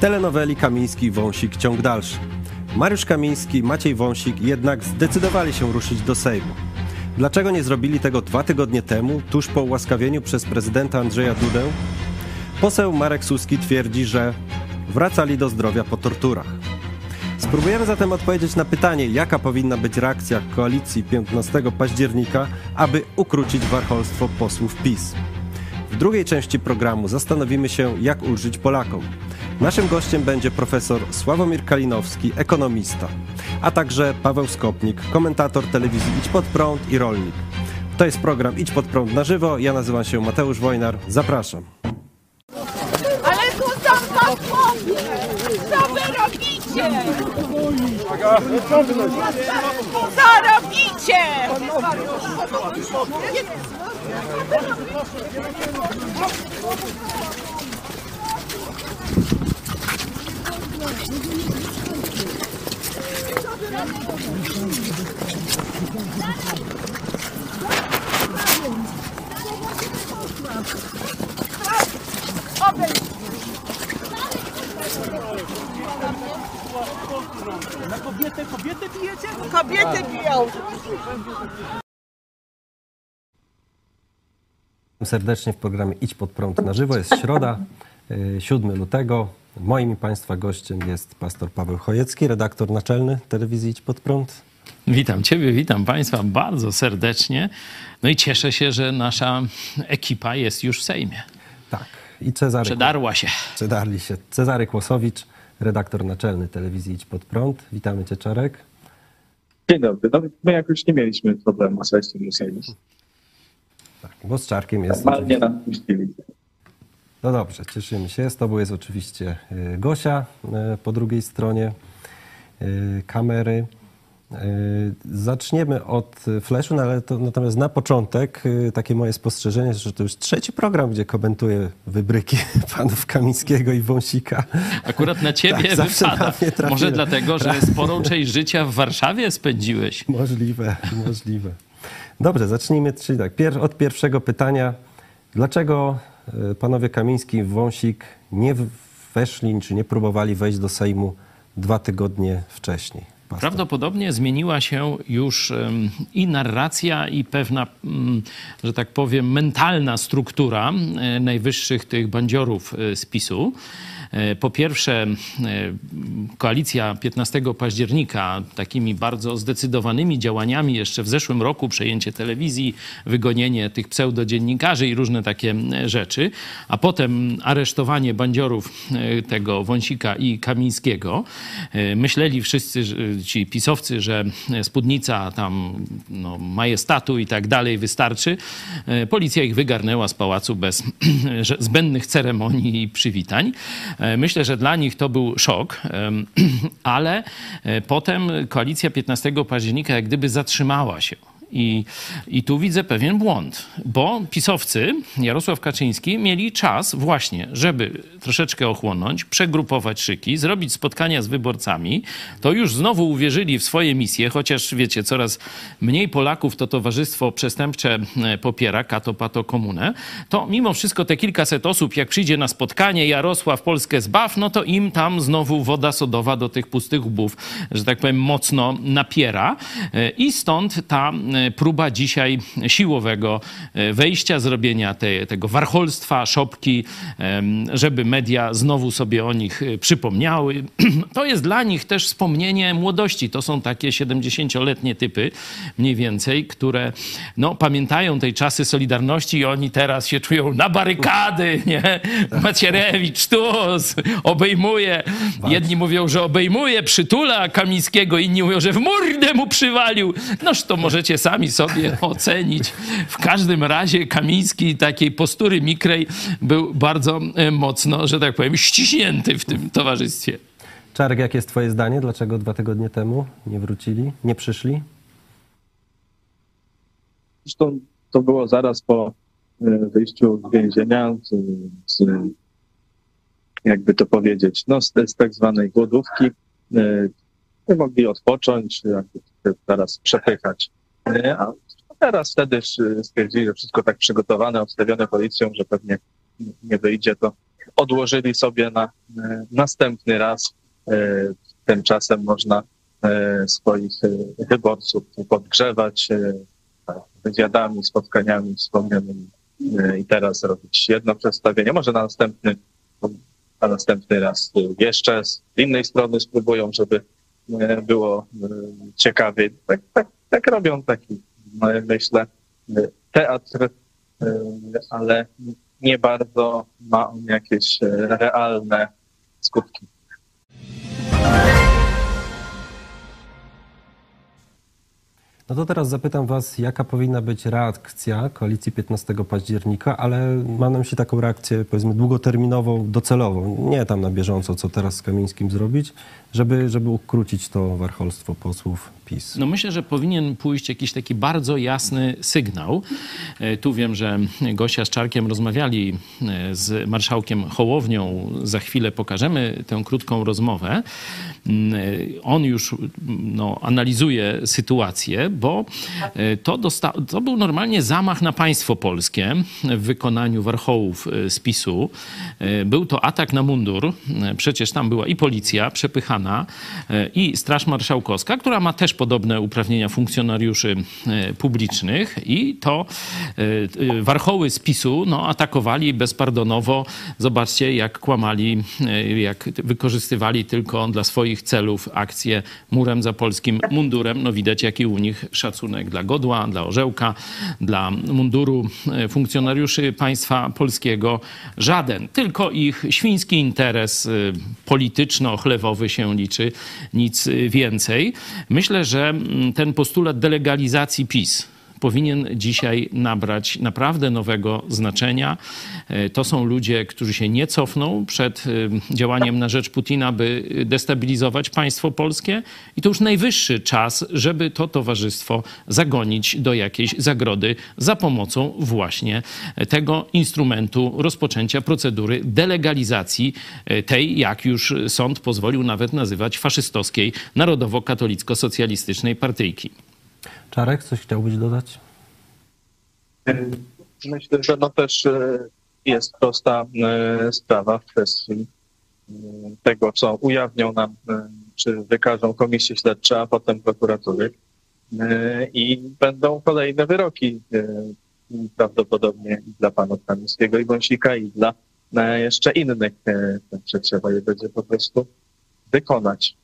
telenoweli Kamiński-Wąsik ciąg dalszy. Mariusz Kamiński, Maciej Wąsik jednak zdecydowali się ruszyć do Sejmu. Dlaczego nie zrobili tego dwa tygodnie temu, tuż po ułaskawieniu przez prezydenta Andrzeja Dudę? Poseł Marek Suski twierdzi, że wracali do zdrowia po torturach. Spróbujemy zatem odpowiedzieć na pytanie, jaka powinna być reakcja koalicji 15 października, aby ukrócić warcholstwo posłów PiS. W drugiej części programu zastanowimy się, jak ulżyć Polakom. Naszym gościem będzie profesor Sławomir Kalinowski, ekonomista, a także Paweł Skopnik, komentator telewizji Idź Pod Prąd i Rolnik. To jest program Idź Pod Prąd na żywo. Ja nazywam się Mateusz Wojnar. Zapraszam. Ale tu są posłowie! Co wy robicie? Co robicie? Kobiety biją. Serdecznie w programie Idź Pod Prąd na żywo. Jest środa, y, 7 lutego. Moim i Państwa gościem jest pastor Paweł Chojecki, redaktor naczelny telewizji Idź Pod Prąd. Witam Ciebie, witam Państwa bardzo serdecznie. No i cieszę się, że nasza ekipa jest już w Sejmie. Tak. I Cezary, Przedarła się. Przedarli się. Cezary Kłosowicz, redaktor naczelny telewizji Idź Pod Prąd. Witamy Cię, Czarek. Dzień dobry. No, my jakoś nie mieliśmy problemu z wejściem do Sejmu. Tak, bo z Czarkiem jest... Normalnie nas puścili. No dobrze, cieszymy się. Z Tobą jest oczywiście y, Gosia y, po drugiej stronie y, kamery. Zaczniemy od Flashu, no ale to, natomiast na początek takie moje spostrzeżenie, że to już trzeci program, gdzie komentuję wybryki panów Kamińskiego i Wąsika. Akurat na Ciebie Tak, zawsze na wypada. trafiło. Może dlatego, że sporą część życia w Warszawie spędziłeś. Możliwe, możliwe. Dobrze, zacznijmy czyli tak, od pierwszego pytania. Dlaczego panowie Kamiński i Wąsik nie weszli, czy nie próbowali wejść do Sejmu dwa tygodnie wcześniej? Prawdopodobnie zmieniła się już i narracja, i pewna, mm, że tak powiem, mentalna struktura e, najwyższych tych bandziorów e, z PiSu. E, Po pierwsze, e, koalicja 15 października takimi bardzo zdecydowanymi działaniami jeszcze w zeszłym roku, przejęcie telewizji, wygonienie tych pseudodziennikarzy i różne takie rzeczy, a potem aresztowanie bandziorów e, tego Wąsika i Kamińskiego. Myśleli wszyscy ci pisowcy, że spódnica tam no, majestatu i tak dalej wystarczy. Policja ich wygarnęła z pałacu bez zbędnych ceremonii i przywitań. E, Myślę, że dla nich to był szok, ale e, potem koalicja 15 października jak gdyby zatrzymała się. I, I tu widzę pewien błąd, bo pisowcy, Jarosław Kaczyński, mieli czas właśnie, żeby troszeczkę ochłonąć, przegrupować szyki, zrobić spotkania z wyborcami. To już znowu uwierzyli w swoje misje, chociaż wiecie, coraz mniej Polaków to towarzystwo przestępcze e, popiera, kato pato komunę. To mimo wszystko te kilkaset osób, jak przyjdzie na spotkanie Jarosław Polskę zbaw, no to im tam znowu woda sodowa do tych pustych łbów, że tak powiem, mocno napiera. E, I stąd ta e, próba dzisiaj siłowego e, wejścia, zrobienia te, tego warcholstwa, szopki, em, żeby media znowu sobie o nich e, przypomniały. To jest dla nich też wspomnienie młodości. To są takie 70-letnie typy mniej więcej, które no, pamiętają tej czasy Solidarności i oni teraz się czują na barykady, nie? Macierewicz, Tusk, obejmuje. Jedni mówią, że obejmuje, przytula Kamińskiego, inni mówią, że w mordę mu przywalił. Noż to możecie sami sobie ocenić. W każdym razie Kamiński takiej postury mikrej był bardzo e, mocno, że tak powiem, ściśnięty w tym towarzystwie. Czarek, jakie jest twoje zdanie? Dlaczego dwa tygodnie temu nie wrócili, nie przyszli? Zresztą to było zaraz po e, wyjściu z więzienia, z, z, jakby to powiedzieć, no z, z tak zwanej głodówki. Nie mogli odpocząć, jakby teraz przepychać. E, A teraz wtedy stwierdzili, że wszystko tak przygotowane, obstawione policją, że pewnie nie wyjdzie, to odłożyli sobie na następny raz. Tymczasem można swoich wyborców podgrzewać tak, wywiadami, spotkaniami wspomnianymi i teraz robić jedno przedstawienie, może na następny, na następny raz jeszcze z innej strony spróbują, żeby było ciekawie. Tak, tak, tak robią taki, myślę, teatr, ale nie bardzo ma on jakieś realne skutki. No to teraz zapytam Was, jaka powinna być reakcja koalicji 15 października, ale mam na myśli taką reakcję, powiedzmy, długoterminową, docelową, nie tam na bieżąco, co teraz z Kamińskim zrobić, żeby, żeby ukrócić to warcholstwo posłów PiS. No myślę, że powinien pójść jakiś taki bardzo jasny sygnał. E, tu wiem, że Gosia z Czarkiem rozmawiali e, z marszałkiem Hołownią. Za chwilę pokażemy tę krótką rozmowę. Mm, e, on już no, analizuje sytuację, bo to, dosta- to był normalnie zamach na państwo polskie w wykonaniu warchołów z PiSu. Był to atak na mundur. Przecież tam była i policja przepychana, i Straż Marszałkowska, która ma też podobne uprawnienia funkcjonariuszy e, publicznych i to e, e, warchoły z PiSu no, atakowali bezpardonowo. Zobaczcie, jak kłamali, jak wykorzystywali tylko dla swoich celów akcję murem za polskim mundurem. No widać, jaki u nich szacunek dla godła, dla orzełka, dla munduru funkcjonariuszy państwa polskiego. Żaden, tylko ich świński interes polityczno-chlewowy się liczy, nic więcej. Myślę, że mm, ten postulat delegalizacji PiS powinien dzisiaj nabrać naprawdę nowego znaczenia. E, to są ludzie, którzy się nie cofną przed e, działaniem na rzecz Putina, by destabilizować państwo polskie. I to już najwyższy czas, żeby to towarzystwo zagonić do jakiejś zagrody za pomocą właśnie tego instrumentu rozpoczęcia procedury delegalizacji e, tej, jak już sąd pozwolił nawet nazywać faszystowskiej, narodowo-katolicko-socjalistycznej partyjki. Czarek, coś chciałbyś dodać? Myślę, że no też e, jest prosta e, sprawa w kwestii e, tego, co ujawnią nam, czy wykażą komisje śledcze, a potem prokuratury. I będą kolejne wyroki prawdopodobnie dla panów Kamińskiego i Wąsika i dla jeszcze innych. Trzeba je będzie po prostu wykonać.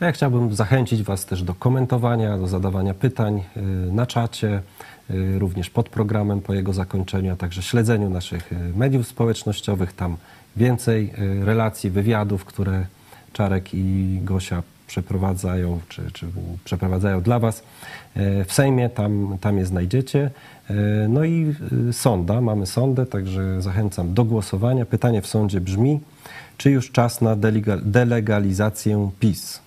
Ja chciałbym zachęcić Was też do komentowania, do zadawania pytań y, na czacie, y, również pod programem po jego zakończeniu, a także śledzeniu naszych y, mediów społecznościowych. Tam więcej relacji, wywiadów, które Czarek i Gosia przeprowadzają, czy, czy przeprowadzają dla Was w Sejmie, tam, tam je znajdziecie. No i sonda, mamy sondę, także zachęcam do głosowania. Pytanie w sądzie brzmi, czy już czas na delegalizację PiS?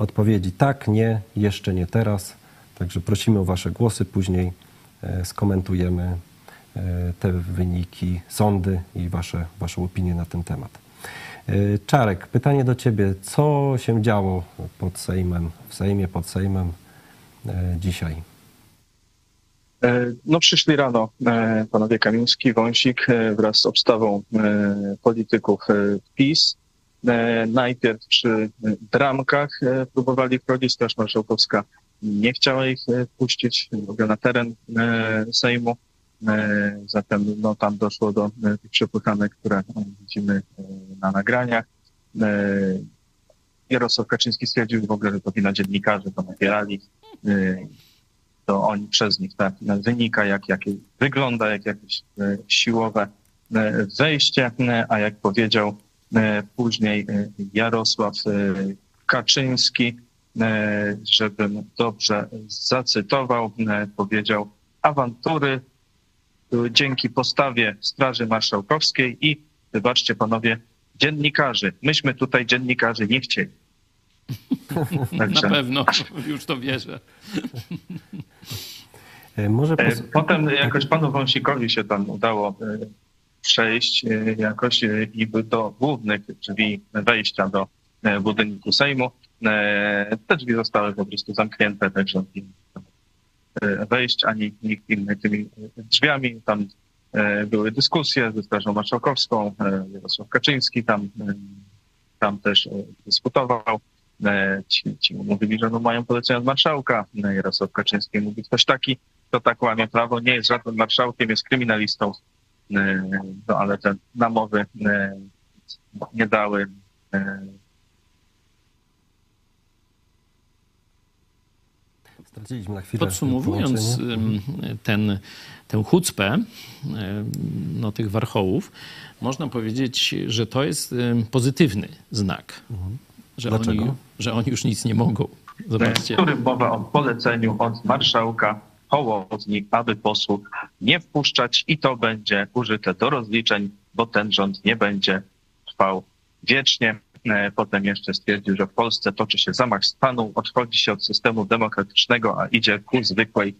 Odpowiedzi tak, nie, jeszcze nie teraz. Także prosimy o Wasze głosy, później e, skomentujemy e, te wyniki, sądy i Wasze, Wasze opinie na ten temat. E, Czarek, pytanie do Ciebie. Co się działo pod Sejmem, w Sejmie, pod Sejmem dzisiaj? No przyszli rano panowie Kamiński, Wąsik wraz z obstawą polityków PiS najpierw przy bramkach e, próbowali wchodzić, Straż Marszałkowska nie chciała ich e, puścić na teren Sejmu. Zatem no, tam doszło do tych przepychanek, które widzimy na nagraniach. Jarosław Kaczyński stwierdził w ogóle, że to wina dziennikarzy, to nabierali. To oni przez nich tak wynika, jak, jak wygląda, jak jakieś siłowe wejście, a jak powiedział E, później e, Jarosław e, Kaczyński, żebym dobrze zacytował, powiedział awantury dzięki postawie Straży Marszałkowskiej i wybaczcie panowie, dziennikarzy. Myśmy tutaj dziennikarzy nie chcieli. Także... Na pewno, już to wierzę. E, Może E, pos... Potem jakoś panu Wąsikowi się tam udało e, przejść e, jakoś e, i do głównych drzwi wejścia do e, budynku Sejmu. Te drzwi zostały po prostu zamknięte, także wejść ani nikt inny tymi drzwiami. Tam były dyskusje ze Strażą Marszałkowską, Jarosław Kaczyński tam, tam też dyskutował. Ci, ci mówili, że no mają polecenia od marszałka. Jarosław Kaczyński mówi, ktoś taki, to tak łamie prawo, nie jest żadnym marszałkiem, jest kryminalistą. E, No ale te namowy e, nie dały. e, Straciliśmy na chwilę Podsumowując ten, tę chucpę no, tych warchołów, można powiedzieć, że to jest pozytywny znak, że, oni, że oni już nic nie mogą. w Zobaczcie. którym mowa o poleceniu od marszałka Hołowni, aby posłów nie wpuszczać i to będzie użyte do rozliczeń, bo ten rząd nie będzie trwał wiecznie. E, Potem jeszcze stwierdził, że w Polsce toczy się zamach stanu, odchodzi się od systemu demokratycznego, a idzie ku zwykłej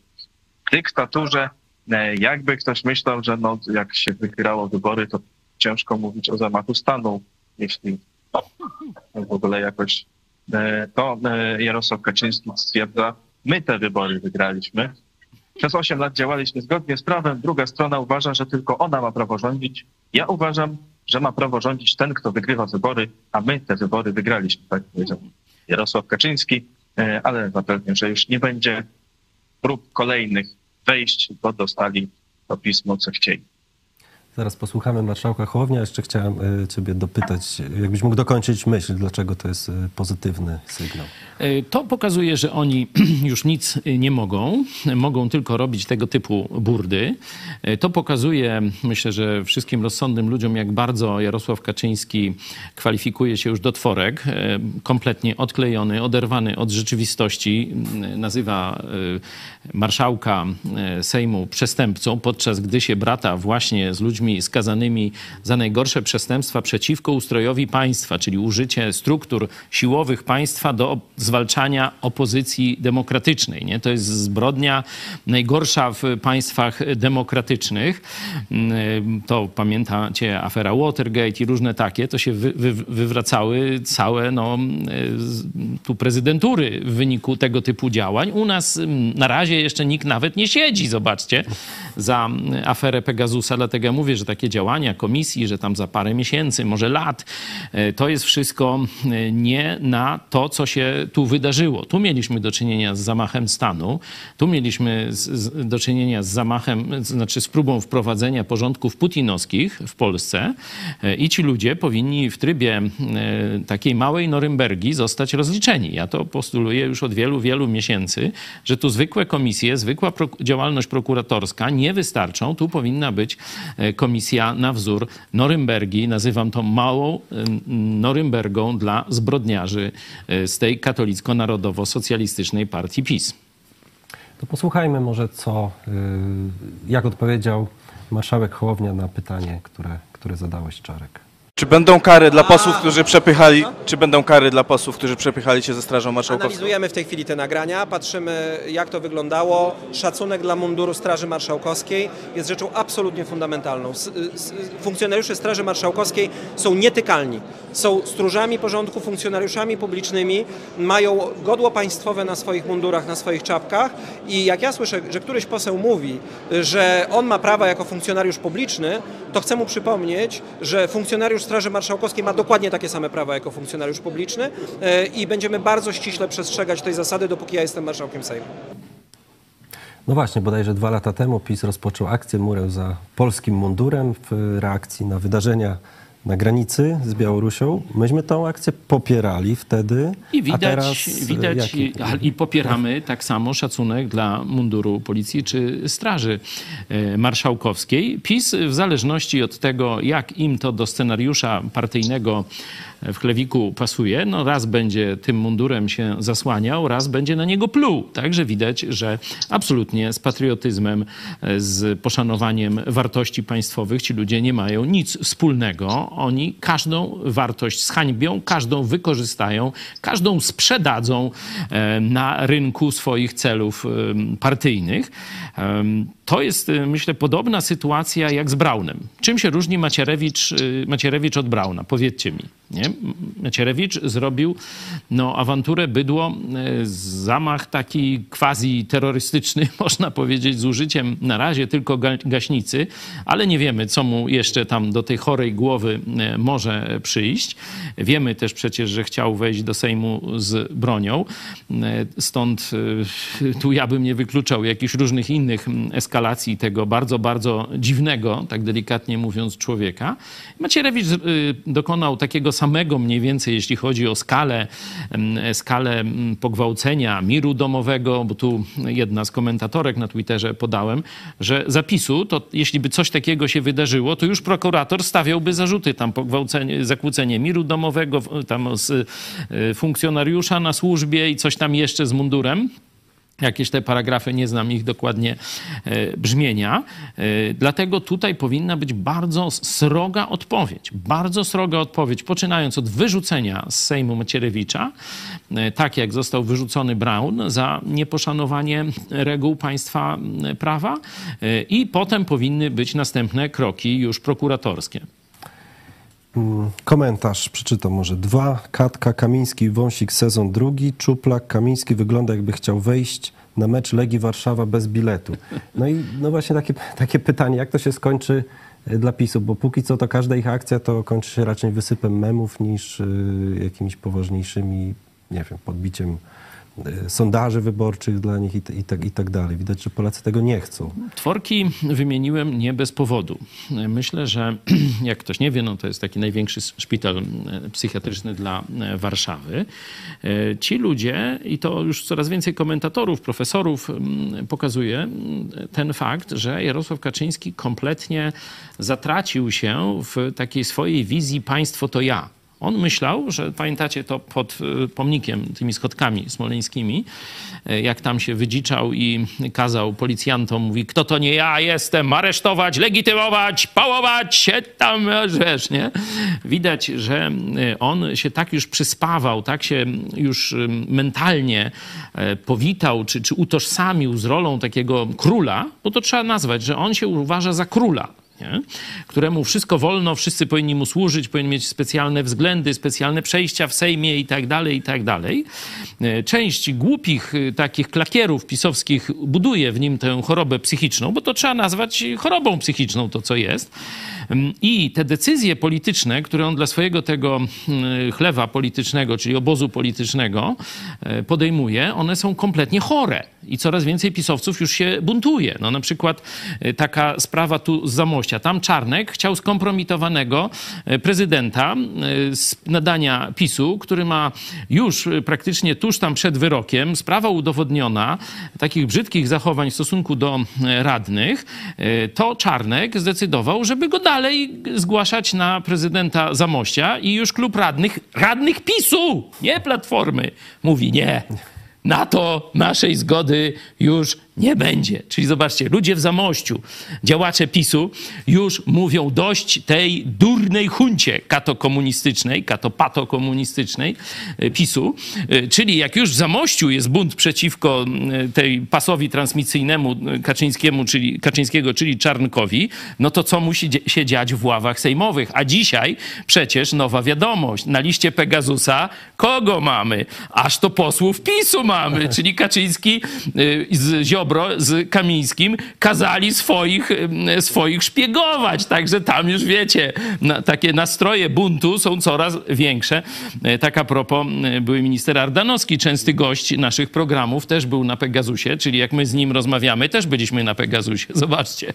dyktaturze. E, Jakby ktoś myślał, że no, jak się wygrało wybory, to ciężko mówić o zamachu stanu, jeśli w ogóle jakoś e, to Jarosław Kaczyński stwierdza, my te wybory wygraliśmy. Przez 8 lat działaliśmy zgodnie z prawem, druga strona uważa, że tylko ona ma prawo rządzić. Ja uważam, że ma prawo rządzić ten, kto wygrywa wybory, a my te wybory wygraliśmy, tak powiedział Jarosław Kaczyński, e, ale zapewniam, że już nie będzie prób kolejnych wejść, bo dostali to pismo, co chcieli. Zaraz posłuchamy marszałka Hołownia. Jeszcze chciałem e, ciebie dopytać, jakbyś mógł dokończyć myśl, dlaczego to jest e, pozytywny sygnał. E, To pokazuje, że oni już nic nie mogą, mogą tylko robić tego typu burdy. To pokazuje, myślę, że wszystkim rozsądnym ludziom, jak bardzo Jarosław Kaczyński kwalifikuje się już do tworek, kompletnie odklejony, oderwany od rzeczywistości, m, nazywa marszałka Sejmu przestępcą, podczas gdy się brata właśnie z ludźmi skazanymi za najgorsze przestępstwa przeciwko ustrojowi państwa, czyli użycie struktur siłowych państwa do zwalczania opozycji demokratycznej. Nie? To jest zbrodnia najgorsza w państwach demokratycznych. Mm, To pamiętacie afera Watergate i różne takie, to się wy, wy, wywracały całe no, z- tu prezydentury w wyniku tego typu działań. U nas mm, na razie jeszcze nikt nawet nie siedzi, zobaczcie, za mm, aferę Pegasusa. Dlatego ja mówię, że takie działania komisji, że tam za parę miesięcy, może lat, e, to jest wszystko e, nie na to, co się tu wydarzyło. Tu mieliśmy do czynienia z zamachem stanu, tu mieliśmy z, z, do czynienia z zamachem, znaczy z próbą wprowadzenia porządków putinowskich w Polsce e, i ci ludzie powinni w trybie takiej małej Norymbergi zostać rozliczeni. Ja to postuluję już od wielu, wielu miesięcy, że tu zwykłe komisje, zwykła działalność prokuratorska nie wystarczą. Tu powinna być komisja na wzór Norymbergi. Nazywam to małą e, Norymbergą dla zbrodniarzy e, z tej katolicko-narodowo-socjalistycznej partii PiS. To posłuchajmy może, co, y, jak odpowiedział marszałek Hołownia na pytanie, które, które zadałeś, Czarek. Czy będą kary dla posłów, którzy przepychali, czy będą kary dla posłów, którzy przepychali się ze Strażą Marszałkowską? Analizujemy w tej chwili te nagrania, patrzymy jak to wyglądało. Szacunek dla munduru Straży Marszałkowskiej jest rzeczą absolutnie fundamentalną. S- s- Funkcjonariusze Straży Marszałkowskiej są nietykalni. Są stróżami porządku, funkcjonariuszami publicznymi, mają godło państwowe na swoich mundurach, na swoich czapkach i jak ja słyszę, że któryś poseł mówi, że on ma prawa jako funkcjonariusz publiczny, to chcę mu przypomnieć, że funkcjonariusz Straży Marszałkowskiej ma dokładnie takie same prawa jako funkcjonariusz publiczny e, i będziemy bardzo ściśle przestrzegać tej zasady, dopóki ja jestem marszałkiem Sejmu. No właśnie, bodajże dwa lata temu PiS rozpoczął akcję Murę za polskim mundurem w reakcji na wydarzenia na granicy z Białorusią. Myśmy tą akcję popierali wtedy, I a widać, teraz widać i, i popieramy tak samo szacunek dla munduru policji czy straży e, marszałkowskiej. PiS w zależności od tego, jak im to do scenariusza partyjnego w chlewiku pasuje, no raz będzie tym mundurem się zasłaniał, raz będzie na niego pluł. Także widać, że absolutnie z patriotyzmem, z poszanowaniem wartości państwowych ci ludzie nie mają nic wspólnego. oni każdą wartość zhańbią, każdą wykorzystają, każdą sprzedadzą e, na rynku swoich celów partyjnych. To jest, myślę, podobna sytuacja jak z Braunem. Czym się różni Macierewicz, Macierewicz od Brauna? Powiedzcie mi. Nie? Macierewicz zrobił no, awanturę bydło, zamach taki quasi-terrorystyczny, można powiedzieć, z użyciem na razie tylko gaśnicy, ale nie wiemy, co mu jeszcze tam do tej chorej głowy może przyjść. Wiemy też przecież, że chciał wejść do Sejmu z bronią, stąd tu ja bym nie wykluczał jakichś różnych innych eskalacji tego bardzo, bardzo dziwnego, tak delikatnie mówiąc, człowieka. Macierewicz dokonał takiego samego mniej więcej, jeśli chodzi o skalę, skalę pogwałcenia miru domowego, bo tu jedna z komentatorek na Twitterze podałem, że zapisu, to jeśli by coś takiego się wydarzyło, to już prokurator stawiałby zarzuty tam pogwałcenie, zakłócenie miru domowego, tam z e, funkcjonariusza na służbie i coś tam jeszcze z mundurem jakieś te paragrafy, nie znam ich dokładnie e, brzmienia. E, dlatego tutaj powinna być bardzo sroga odpowiedź. Bardzo sroga odpowiedź, poczynając od wyrzucenia z Sejmu Macierewicza, e, tak jak został wyrzucony Brown za nieposzanowanie reguł państwa prawa i potem powinny być następne kroki już prokuratorskie. Mm, komentarz przeczytam może. Dwa. Katka, Kamiński, Wąsik, sezon drugi. Czuplak, Kamiński wygląda jakby chciał wejść na mecz Legii Warszawa bez biletu. No i no właśnie takie, takie pytanie, jak to się skończy e, dla PiSu, bo póki co to każda ich akcja to kończy się raczej wysypem memów niż y, jakimiś poważniejszymi, nie wiem, podbiciem sondaży wyborczych dla nich i, i, tak, i tak dalej. Widać, że Polacy tego nie chcą. Tworki wymieniłem nie bez powodu. Myślę, że jak ktoś nie wie, no to jest taki największy szpital e, psychiatryczny dla e, Warszawy. Ci ludzie, i to już coraz więcej komentatorów, profesorów pokazuje ten fakt, że Jarosław Kaczyński kompletnie zatracił się w takiej swojej wizji państwo to ja on myślał, że pamiętacie to pod y, pomnikiem, tymi schodkami smoleńskimi, y, jak tam się wydziczał i kazał policjantom, mówi, kto to nie ja jestem, aresztować, legitymować, pałować się tam, wiesz, nie? Widać, że y, on się tak już przyspawał, tak się już mentalnie powitał, czy, czy utożsamił z rolą takiego króla, bo to trzeba nazwać, że on się uważa za króla nie? któremu wszystko wolno, wszyscy powinni mu służyć, powinien mieć specjalne względy, specjalne przejścia w Sejmie i tak dalej, i tak dalej. E, część głupich e, takich klakierów pisowskich buduje w nim tę chorobę psychiczną, bo to trzeba nazwać chorobą psychiczną to, co jest. I te decyzje polityczne, które on dla swojego tego chlewa politycznego, czyli obozu politycznego e, podejmuje, one są kompletnie chore. I coraz więcej pisowców już się buntuje. No na przykład taka sprawa tu z Zamościa tam Czarnek chciał skompromitowanego e, prezydenta e, z nadania PiSu, który ma już praktycznie tuż tam przed wyrokiem, sprawa udowodniona takich brzydkich zachowań w stosunku do e, radnych, to Czarnek zdecydował, żeby go dalej zgłaszać na prezydenta Zamościa i już klub radnych, radnych PiSu, nie Platformy, mówi nie. Na to naszej zgody już nie będzie. Czyli zobaczcie, ludzie w Zamościu, działacze PiSu już mówią dość tej durnej huncie katokomunistycznej, katopatokomunistycznej e, PiSu. E, czyli jak już w Zamościu jest bunt przeciwko e, tej pasowi transmisyjnemu Kaczyńskiemu, czyli, Kaczyńskiego, czyli Czarnkowi, no to co musi się dziać w ławach sejmowych? A dzisiaj przecież nowa wiadomość. Na liście Pegasusa kogo mamy? Aż to posłów PiSu mamy, czyli Kaczyński z Ziobro Ziobro z Kamińskim kazali swoich, swoich szpiegować. Także tam już wiecie, na, takie nastroje buntu są coraz większe. E, tak a propos, e, były minister Ardanowski, częsty gość naszych programów, też był na Pegasusie, czyli jak my z nim rozmawiamy, też byliśmy na Pegasusie. Zobaczcie.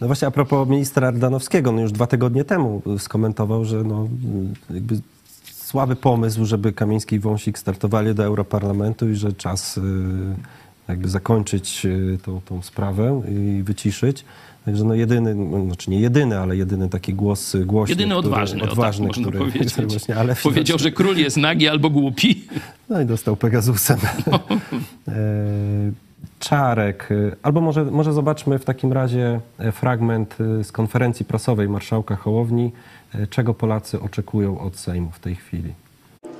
No właśnie a propos ministra Ardanowskiego, no już dwa tygodnie temu skomentował, że no jakby słaby pomysł, żeby Kamiński i Wąsik startowali do Europarlamentu i że czas... Yy jakby zakończyć e, tą, tą sprawę i wyciszyć. Także no jedyny, no, znaczy nie jedyny, ale jedyny taki głos głośny. Jedyny który, odważny, odważny tak który, powiedzieć. Który właśnie, ale Powiedział, że król jest nagi albo głupi. No i dostał Pegasusem. No. Czarek, y, albo może, może zobaczmy w takim razie e, fragment z konferencji prasowej marszałka Hołowni, czego Polacy oczekują od Sejmu w tej chwili.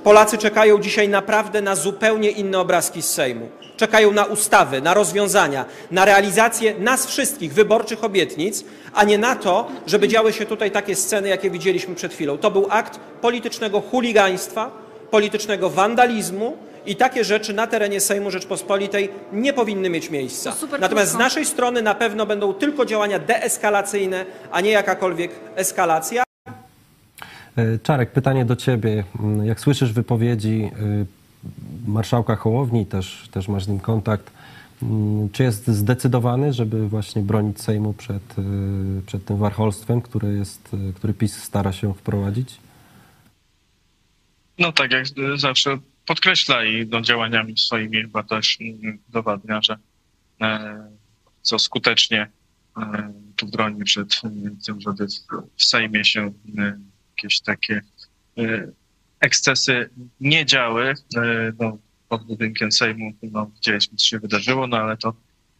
Polacy czekają dzisiaj naprawdę na zupełnie inne obrazki z Sejmu. Czekają na ustawy, na rozwiązania, na realizację nas wszystkich wyborczych obietnic, a nie na to, żeby działy się tutaj takie sceny, jakie widzieliśmy przed chwilą. To był akt politycznego chuligaństwa, politycznego wandalizmu i takie rzeczy na terenie Sejmu Rzeczpospolitej nie powinny mieć miejsca. Natomiast z naszej strony na pewno będą tylko działania deeskalacyjne, a nie jakakolwiek eskalacja. E, Czarek, pytanie do ciebie. Jak słyszysz wypowiedzi y, marszałka Hołowni, też, też masz z nim kontakt, mm, czy jest zdecydowany, żeby właśnie bronić Sejmu przed, y, przed tym warcholstwem, który, jest, y, który PiS stara się wprowadzić? No tak jak zawsze podkreśla i no, działaniami swoimi chyba też mm, udowadnia, że e, co skutecznie e, tu broni przed tym, żeby w- Sejmie się e, jakieś takie ekscesy nie działy. No, pod budynkiem Sejmu no, widzieliśmy, co się wydarzyło, no ale to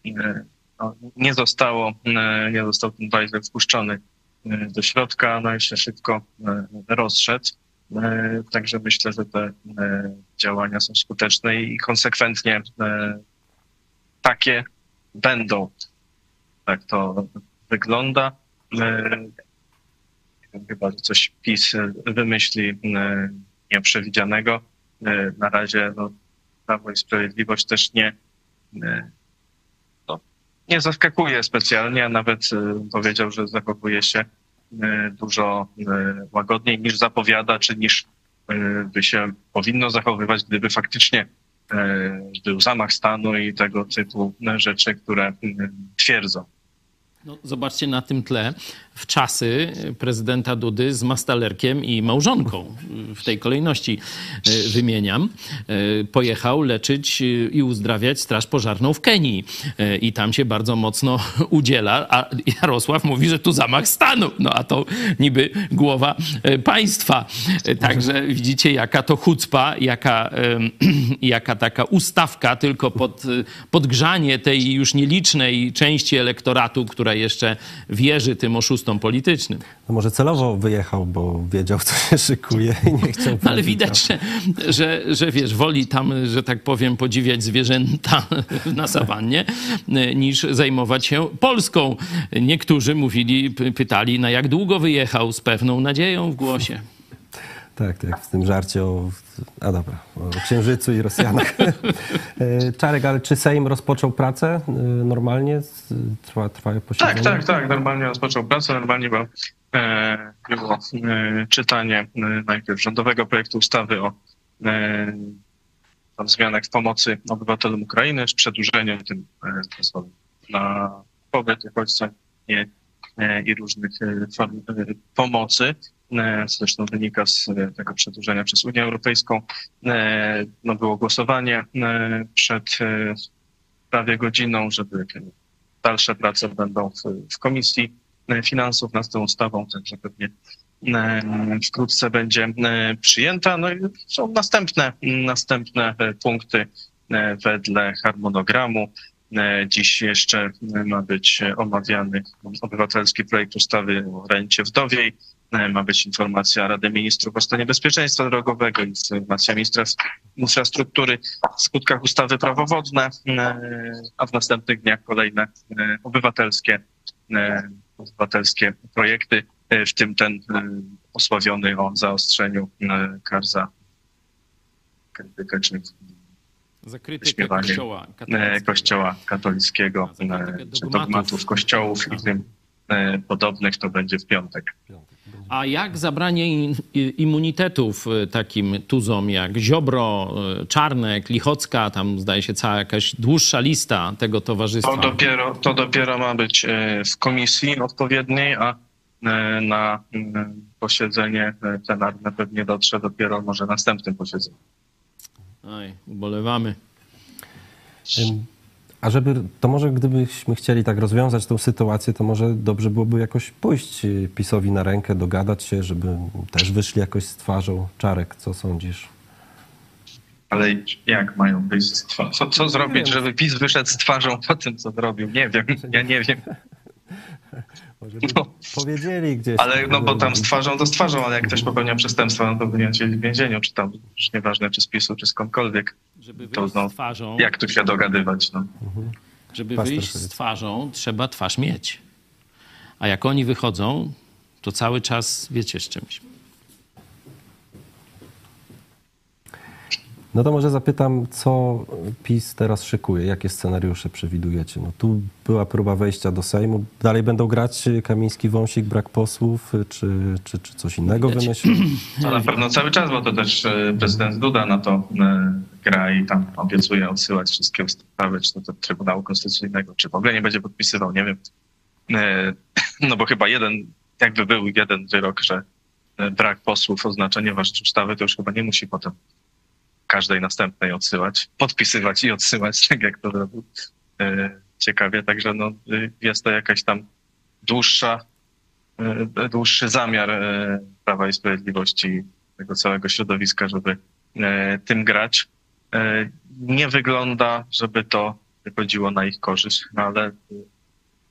e, no, nie zostało, e, nie został ten bajzer wpuszczony do środka, no i się szybko rozszedł. Także myślę, że te działania są skuteczne i konsekwentnie takie będą. Tak to wygląda. Chyba, że coś PiS wymyśli nieprzewidzianego. E, Na razie no, Prawo i Sprawiedliwość też nie, e, no, nie zaskakuje specjalnie, a nawet e, powiedział, że zachowuje się dużo łagodniej niż zapowiada, czy niż by się powinno zachowywać, gdyby faktycznie był zamach stanu i tego typu rzeczy, które twierdzą. No, zobaczcie na tym tle w czasy prezydenta Dudy z Mastalerkiem i małżonką. W tej kolejności e, wymieniam. E, Pojechał leczyć e, i uzdrawiać Straż Pożarną w Kenii. I tam się bardzo mocno udziela. A Jarosław mówi, że tu zamach stanu. No a to niby głowa państwa. Także widzicie, jaka to chucpa, jaka, jaka taka ustawka tylko pod, podgrzanie tej już nielicznej części elektoratu, która jeszcze wierzy tym oszustom politycznym. No może celowo wyjechał, bo wiedział, co się szykuje i nie chciał... No, ale widać, że, że, że wiesz, woli tam, że tak powiem, podziwiać zwierzęta na sawannie, niż zajmować się Polską. Niektórzy mówili, py- pytali, na jak długo wyjechał z pewną nadzieją w głosie. Tak, tak, w tym żarcie o... A dobra, o Księżycu i Rosjanach. E, Czarek, ale czy Sejm rozpoczął pracę e, normalnie? Trwa, trwa posiedzenie? Tak, tak, tak. Normalnie rozpoczął pracę, normalnie było, e, było e, czytanie e, najpierw rządowego projektu ustawy o tam zmianach w pomocy obywatelom Ukrainy z przedłużeniem tym sposobem na pobyt uchodźcom nie, i różnych e, form e, pomocy. E, Zresztą wynika z e, tego przedłużenia przez Unię Europejską. E, No było głosowanie e, przed e, prawie godziną, żeby dalsze prace będą w, w Komisji e, Finansów nad tą ustawą, także pewnie e, wkrótce będzie e, przyjęta. No i są następne, następne e, punkty e, wedle harmonogramu. E, Dziś jeszcze e, ma być e, omawiany obywatelski projekt ustawy o rencie wdowiej. Ma być informacja Rady Ministrów o stanie bezpieczeństwa drogowego, informacja ministra infrastruktury w skutkach ustawy prawo wodne, a w następnych dniach kolejne obywatelskie, obywatelskie projekty, w tym ten osławiony o zaostrzeniu kar za krytykę czy Za krytykę Wyśmiewanie, kościoła e, katolickiego. kościoła katolickiego, e, czy dogmatów. kościołów i tym e, podobnych, to będzie w piątek. A jak zabranie immunitetów takim tuzom jak Ziobro, Czarnek, Lichocka, tam zdaje się cała jakaś dłuższa lista tego towarzystwa. To dopiero, to dopiero ma być w komisji odpowiedniej, a na posiedzenie plenarne pewnie dotrze dopiero może następnym posiedzeniu. Oj, ubolewamy. A żeby, to może gdybyśmy chcieli tak rozwiązać tą sytuację, to może dobrze byłoby jakoś pójść y, PiSowi na rękę, dogadać się, żeby też wyszli jakoś z twarzą. Czarek, co sądzisz? Ale jak mają wyjść z twarzą? Co, co zrobić, wiem. żeby PiS wyszedł z twarzą po tym, co zrobił? Nie wiem, ja nie wiem. Może No. powiedzieli gdzieś. Ale no bo tam z twarzą to z twarzą, ale jak ktoś popełnia przestępstwa, no to powinien siedzieć w więzieniu, czy tam, już nieważne, czy z PiSu, czy skądkolwiek. Żeby To wyjść no, z twarzą, Jak tu się dogadywać, no? żeby Pastor wyjść z twarzą, trzeba twarz mieć. A jak oni wychodzą, to cały czas wiecie z czymś. No to może zapytam, co PiS teraz szykuje? Jakie scenariusze przewidujecie? No tu była próba wejścia do Sejmu. Dalej będą grać Kamiński, Wąsik, brak posłów, czy, czy, czy coś innego Widać. wymyślą? To na pewno cały czas, bo to też e, prezydent Duda na to e, gra i tam obiecuje odsyłać wszystkie ustawy, czy to do Trybunału Konstytucyjnego, czy w ogóle nie będzie podpisywał, nie wiem. E, No bo chyba jeden, jakby był jeden wyrok, że brak posłów oznacza nieważność ustawy, to już chyba nie musi potem każdej następnej odsyłać, podpisywać i odsyłać, tak jak to robił. E, Ciekawie, także no, y, jest to jakaś tam dłuższa e, dłuższy zamiar e, Prawa i Sprawiedliwości, tego całego środowiska, żeby tym grać. Nie wygląda, żeby to wychodziło na ich korzyść, no ale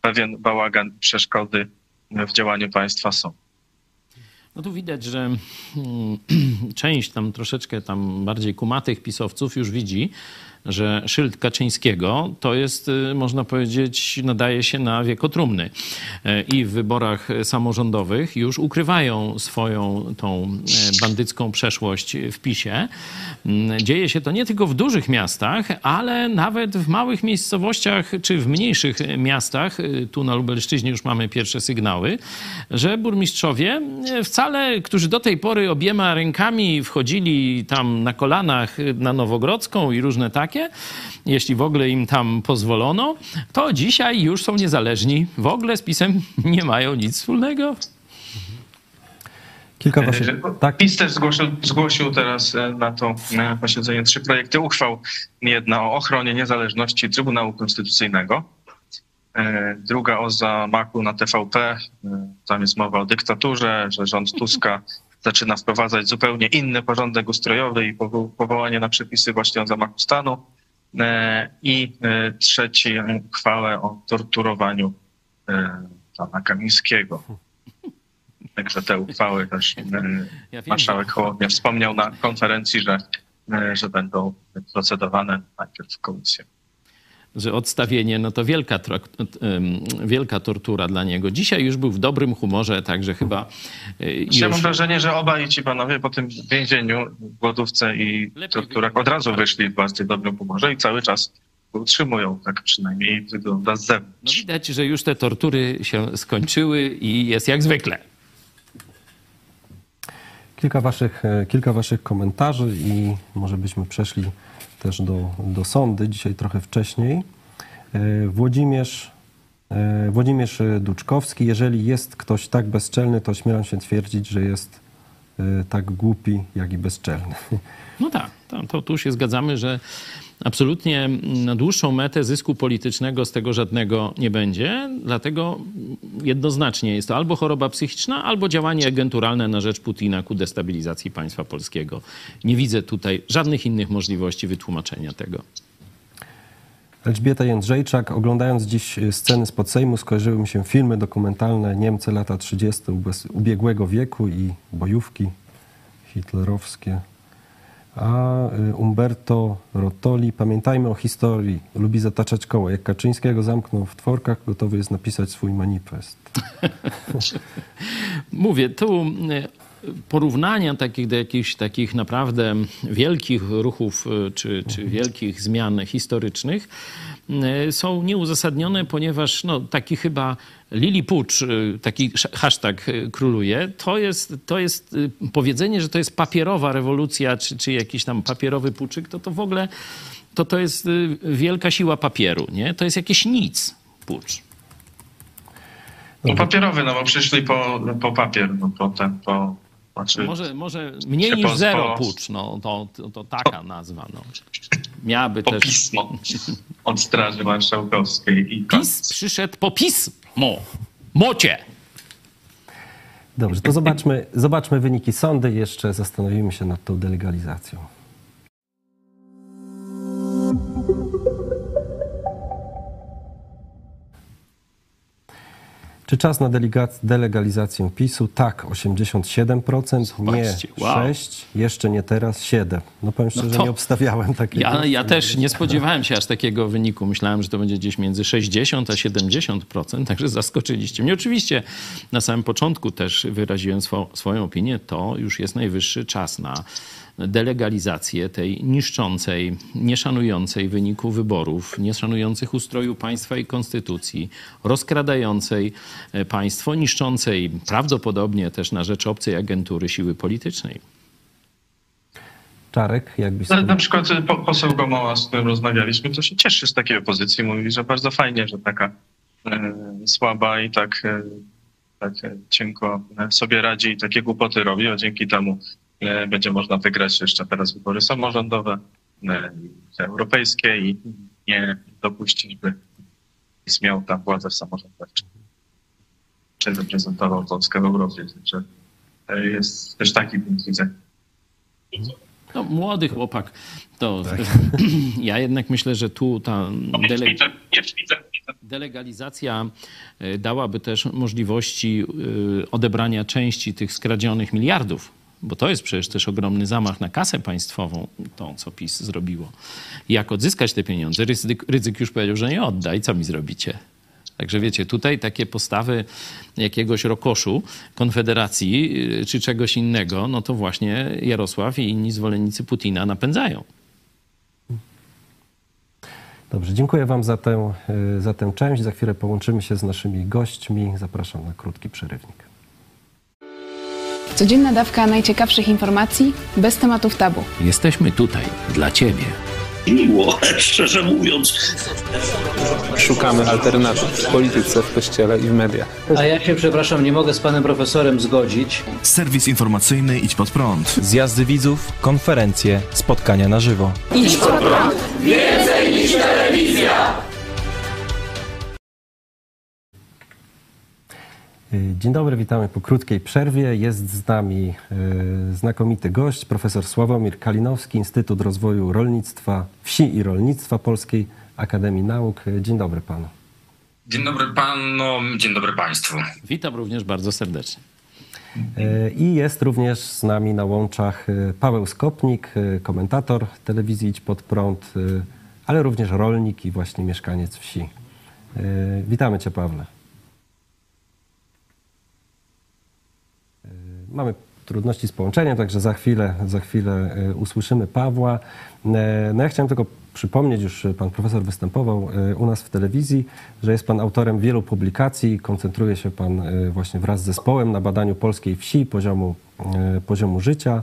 pewien bałagan, przeszkody w działaniu państwa są. No tu widać, że mm, część tam troszeczkę tam bardziej kumatych pisowców już widzi, że szyld Kaczyńskiego to jest, y, można powiedzieć, nadaje się na wiekotrumny. E, I w wyborach samorządowych już ukrywają swoją tą e, bandycką przeszłość w PiSie. Dzieje się to nie tylko w dużych miastach, ale nawet w małych miejscowościach czy w mniejszych miastach. Y, Tu na Lubelszczyźnie już mamy pierwsze sygnały, że burmistrzowie wcale, którzy do tej pory obiema rękami wchodzili tam na kolanach y, na Nowogrodzką i różne takie, jeśli w ogóle im tam pozwolono, to dzisiaj już są niezależni. W ogóle z PiSem nie mają nic wspólnego. Kilka waszych... E, Tak, PiS też zgłosił, zgłosił teraz e, na to na posiedzenie trzy projekty uchwał. Jedna o ochronie niezależności Trybunału Konstytucyjnego, e, druga o zamachu na TVP. Tam jest mowa o dyktaturze, że rząd Tuska zaczyna wprowadzać zupełnie inny porządek ustrojowy i powo- powołanie na przepisy właśnie o zamachu stanu. E, I e, trzeci e, uchwałę o torturowaniu e, pana Kamińskiego. Także te uchwały też e, Ja marszałek Hołownia wspomniał na konferencji, że, e, że będą procedowane najpierw w komisji. Że odstawienie no to wielka, wielka tortura dla niego. Dzisiaj już był w dobrym humorze, także chyba y, Ja mam już... wrażenie, że obaj ci panowie po tym więzieniu, głodówce i Lepiej torturach od razu wyszli w bardzo dobrym humorze i cały czas utrzymują, tak przynajmniej wygląda z No zewnątrz. widać, że już te tortury się skończyły i jest jak zwykle. kilka, waszych, e, kilka waszych komentarzy i może byśmy przeszli też do, do sądy dzisiaj trochę wcześniej. E, Włodzimierz, e, Włodzimierz Duczkowski. Jeżeli jest ktoś tak bezczelny, to śmielam się twierdzić, że jest tak głupi, jak i bezczelny. No tak, to, to tu się zgadzamy, że absolutnie na dłuższą metę zysku politycznego z tego żadnego nie będzie. Dlatego jednoznacznie jest to albo choroba psychiczna, albo działanie agenturalne na rzecz Putina ku destabilizacji państwa polskiego. Nie widzę tutaj żadnych innych możliwości wytłumaczenia tego. Elżbieta Jędrzejczak. Oglądając dziś e, sceny spod Sejmu, skojarzyły mi się filmy dokumentalne Niemcy lata 30. ubez- ubiegłego wieku i bojówki hitlerowskie. A y, Umberto Rotoli, pamiętajmy o historii, lubi zataczać koło. Jak Kaczyńskiego zamknął w tworkach, gotowy jest napisać swój manifest. Mówię, tu e, porównania takich do jakichś takich naprawdę wielkich ruchów e, czy, czy wielkich zmian historycznych e, są nieuzasadnione, ponieważ no, taki chyba Lilipucz, e, taki sz- hashtag króluje, to jest, to jest powiedzenie, że to jest papierowa rewolucja, czy, czy jakiś tam papierowy puczyk, to to w ogóle to, to jest wielka siła papieru, nie? To jest jakieś nic, pucz. No papierowy, no bo przyszli po, po papier, no potem po... Znaczy, Może, może mniej niż zero pucz, no to, to, to taka nazwa. No. Miałaby po też... pismo od Straży Marszałkowskiej i PiS przyszedł po pismo. Mocie. Dobrze, to zobaczmy, zobaczmy wyniki sądy. Jeszcze zastanowimy się nad tą delegalizacją. Czy czas na delegalizację PiSu? Tak, 87%, Zobaczcie, nie wow. 6, jeszcze nie teraz 7. No powiem szczerze, to- nie obstawiałem takiego. Ja, ja też nie spodziewałem się aż takiego wyniku. Myślałem, że to będzie gdzieś między 60 a 70%, także zaskoczyliście mnie. Oczywiście na samym początku też wyraziłem swo, swoją opinię. To już jest najwyższy czas na delegalizację tej niszczącej, nieszanującej wyniku wyborów, nieszanujących ustroju państwa i konstytucji, rozkradającej e, państwo, niszczącej prawdopodobnie też na rzecz obcej agentury siły politycznej. Czarek, jakbyś Na, sobie... na przykład po, poseł Gomoła, z którym rozmawialiśmy, to się cieszy z takiej opozycji. Mówi, że bardzo fajnie, że taka e, słaba i tak, e, tak e, cienko e, sobie radzi i takie głupoty robi, a dzięki temu e, będzie można wygrać jeszcze teraz wybory samorządowe, e, europejskie i nie dopuścić, by PiS miał tam władzę w samorządach, czy, czy reprezentował Polskę w Europie. Także e, jest też taki punkt widzenia. No, młody chłopak, to ja jednak myślę, że tu ta dele... delegalizacja y, dałaby też możliwości odebrania części tych skradzionych miliardów, bo to jest przecież też ogromny zamach na kasę państwową, to co PiS zrobiło. Jak odzyskać te pieniądze? Ryzyk, ryzyk już powiedział, że nie odda i co mi zrobicie? Także wiecie, tutaj takie postawy jakiegoś rokoszu, konfederacji y, czy czegoś innego, no to właśnie Jarosław i inni zwolennicy Putina napędzają. Dobrze, dziękuję Wam za tę, y, za tę część. Za chwilę połączymy się z naszymi gośćmi. Zapraszam na krótki przerywnik. Codzienna dawka najciekawszych informacji bez tematów tabu. Jesteśmy tutaj dla Ciebie. miło, szczerze mówiąc. Szukamy alternatyw w polityce, w kościele i w mediach. A ja się, przepraszam, nie mogę z panem profesorem zgodzić. Serwis informacyjny Idź Pod Prąd. Zjazdy widzów, konferencje, spotkania na żywo. Idź pod prąd. Więcej niż telewizja. Dzień dobry, witamy po krótkiej przerwie. Jest z nami y, znakomity gość, profesor Sławomir Kalinowski, Instytut Rozwoju Rolnictwa, Wsi i Rolnictwa Polskiej Akademii Nauk. Y, Dzień dobry panu. Dzień dobry panom, dzień dobry państwu. Witam również bardzo serdecznie. Y, I jest również z nami na łączach y, Paweł Skopnik, y, komentator telewizji Idź Pod Prąd, y, ale również rolnik i właśnie mieszkaniec wsi. Y, Witamy cię Pawle. Mamy trudności z połączeniem, także za chwilę, za chwilę e, usłyszymy Pawła. E, No ja chciałem tylko przypomnieć, już pan profesor występował e, u nas w telewizji, że jest pan autorem wielu publikacji. Koncentruje się pan właśnie wraz z zespołem na badaniu polskiej wsi, poziomu, poziomu życia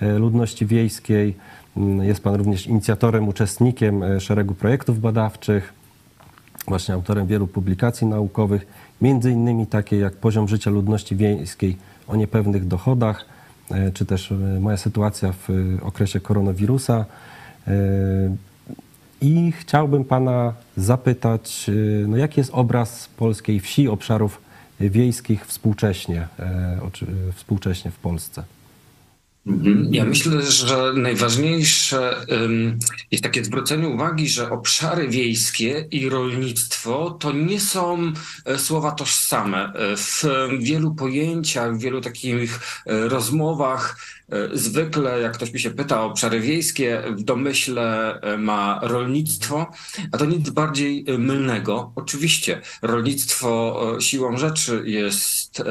ludności wiejskiej. Mm, Jest pan również inicjatorem, uczestnikiem szeregu projektów badawczych właśnie autorem wielu publikacji naukowych, między innymi takie jak Poziom życia ludności wiejskiej o niepewnych dochodach, e, czy też e, Moja sytuacja w e, okresie koronawirusa. I chciałbym Pana zapytać, no jaki jest obraz polskiej wsi, obszarów wiejskich współcześnie, współcześnie w Polsce? Mhm. Ja myślę, że najważniejsze jest takie zwrócenie uwagi, że obszary wiejskie i rolnictwo to nie są e, słowa tożsame. E, W wielu pojęciach, w wielu takich e, rozmowach zwykle, jak ktoś mi się pyta o obszary wiejskie, w domyśle e, ma rolnictwo, a to nic bardziej e, mylnego. Oczywiście rolnictwo e, siłą rzeczy jest e,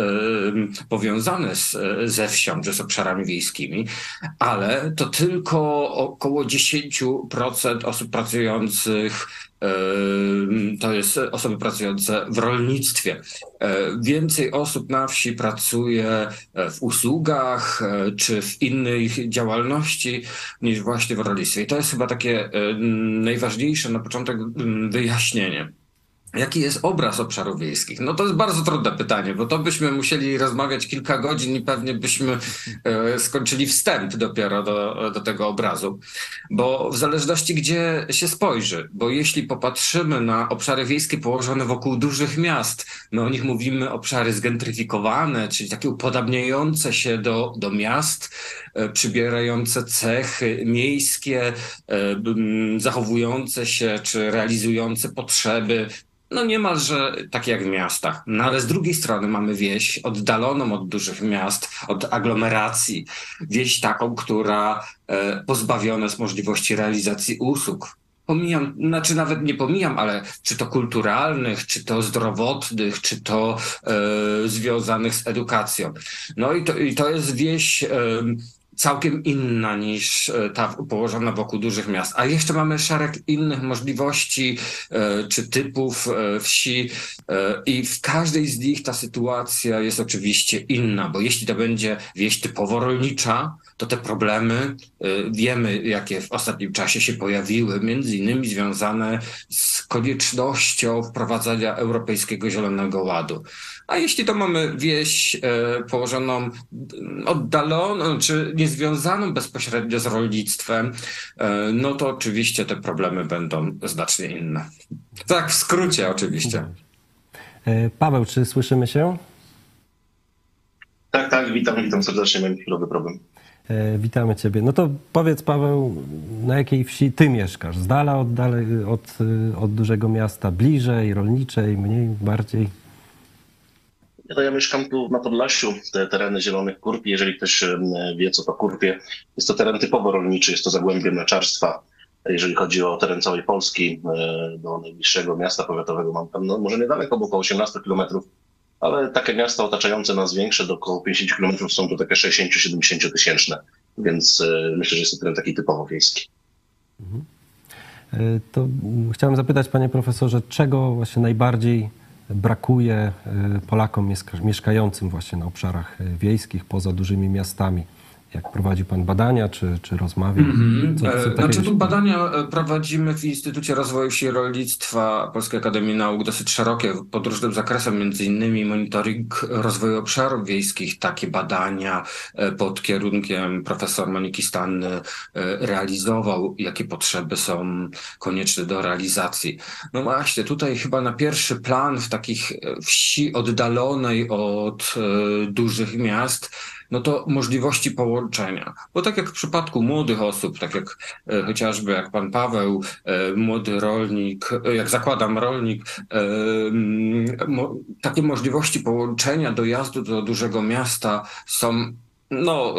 powiązane z, e, ze wsią, czy z obszarami wiejskimi, ale to tylko około 10% osób pracujących e, to jest osoby pracujące w rolnictwie. E, Więcej osób na wsi pracuje e, w usługach e, czy w innej działalności niż właśnie w rolnictwie. I to jest chyba takie najważniejsze na początek wyjaśnienie. Jaki jest obraz obszarów wiejskich? No to jest bardzo trudne pytanie, bo to byśmy musieli rozmawiać kilka godzin i pewnie byśmy e, skończyli wstęp dopiero do, do tego obrazu. Bo w zależności gdzie się spojrzy, bo jeśli popatrzymy na obszary wiejskie położone wokół dużych miast, my o nich mówimy obszary zgentryfikowane, czyli takie upodabniające się do, do miast, e, przybierające cechy miejskie, e, zachowujące się czy realizujące potrzeby no niemalże takie jak w miastach. No ale z drugiej strony mamy wieś oddaloną od dużych miast, od aglomeracji. Wieś taką, która e, pozbawiona jest możliwości realizacji usług. Pomijam, znaczy nawet nie pomijam, ale czy to kulturalnych, czy to zdrowotnych, czy to e, związanych z edukacją. No i to, i to jest wieś całkiem inna niż e, ta położona wokół dużych miast. A jeszcze mamy szereg innych możliwości e, czy typów e, wsi i w każdej z nich ta sytuacja jest oczywiście inna, bo jeśli to będzie wieś typowo rolnicza, to te problemy wiemy, jakie w ostatnim czasie się pojawiły, między innymi związane z koniecznością wprowadzania Europejskiego Zielonego Ładu. A jeśli to mamy wieś położoną oddaloną, czy niezwiązaną bezpośrednio z rolnictwem, e, no to oczywiście te problemy będą znacznie inne. Tak, w skrócie oczywiście. Paweł, czy słyszymy się? Tak, tak, witam, witam serdecznie, mam chwilowy problem. E, witamy Ciebie. No to powiedz, Paweł, na jakiej wsi Ty mieszkasz? Z dala od, dalej, od, od dużego miasta, bliżej, rolniczej, mniej, bardziej? No ja mieszkam tu na Podlasiu, te tereny Zielonych Kurpi. Jeżeli ktoś wie, co to Kurpie, jest to teren typowo rolniczy, jest to zagłębie mleczarstwa. Jeżeli chodzi o teren całej Polski, e, do najbliższego miasta powiatowego mam tam, no może niedaleko, bo około 18 kilometrów, ale takie miasta otaczające nas większe, do około 50 kilometrów są to takie 60-70 tysięczne, więc e, myślę, że jest to teren taki typowo wiejski. Mhm. E, to chciałem zapytać, panie profesorze, czego właśnie najbardziej brakuje y, Polakom mieszkającym właśnie na obszarach wiejskich, poza dużymi miastami. Jak prowadzi Pan badania, czy, czy rozmawia? Mm -hmm. znaczy tu badania e, prowadzimy w Instytucie Rozwoju Wsi i Rolnictwa Polskiej Akademii Nauk dosyć szerokie, pod różnym zakresem, między innymi monitoring rozwoju obszarów wiejskich. Takie badania e, pod kierunkiem profesor Moniki Stanny realizował, jakie potrzeby są konieczne do realizacji. No właśnie, tutaj chyba na pierwszy plan w takich wsi oddalonej od dużych miast no to możliwości połączenia. Bo tak jak w przypadku młodych osób, tak jak e, chociażby jak pan Paweł, e, młody rolnik, e, jak zakładam rolnik, mo, takie możliwości połączenia dojazdu do dużego miasta są no,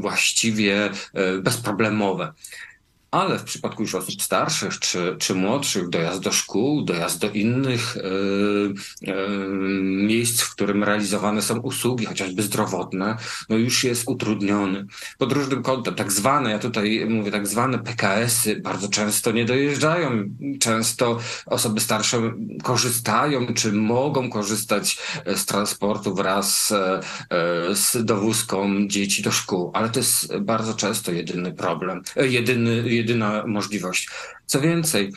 właściwie bezproblemowe ale w przypadku już osób starszych czy, czy młodszych, dojazd do szkół, dojazd do innych yy, yy, miejsc, w którym realizowane są usługi, chociażby zdrowotne, no już jest utrudniony. Pod różnym kątem, tak zwane, ja tutaj mówię, tak zwane PKS-y bardzo często nie dojeżdżają. Często osoby starsze korzystają, czy mogą korzystać z transportu wraz z dowózką dzieci do szkół, ale to jest bardzo często jedyny problem, jedyny jedyna możliwość. Co więcej,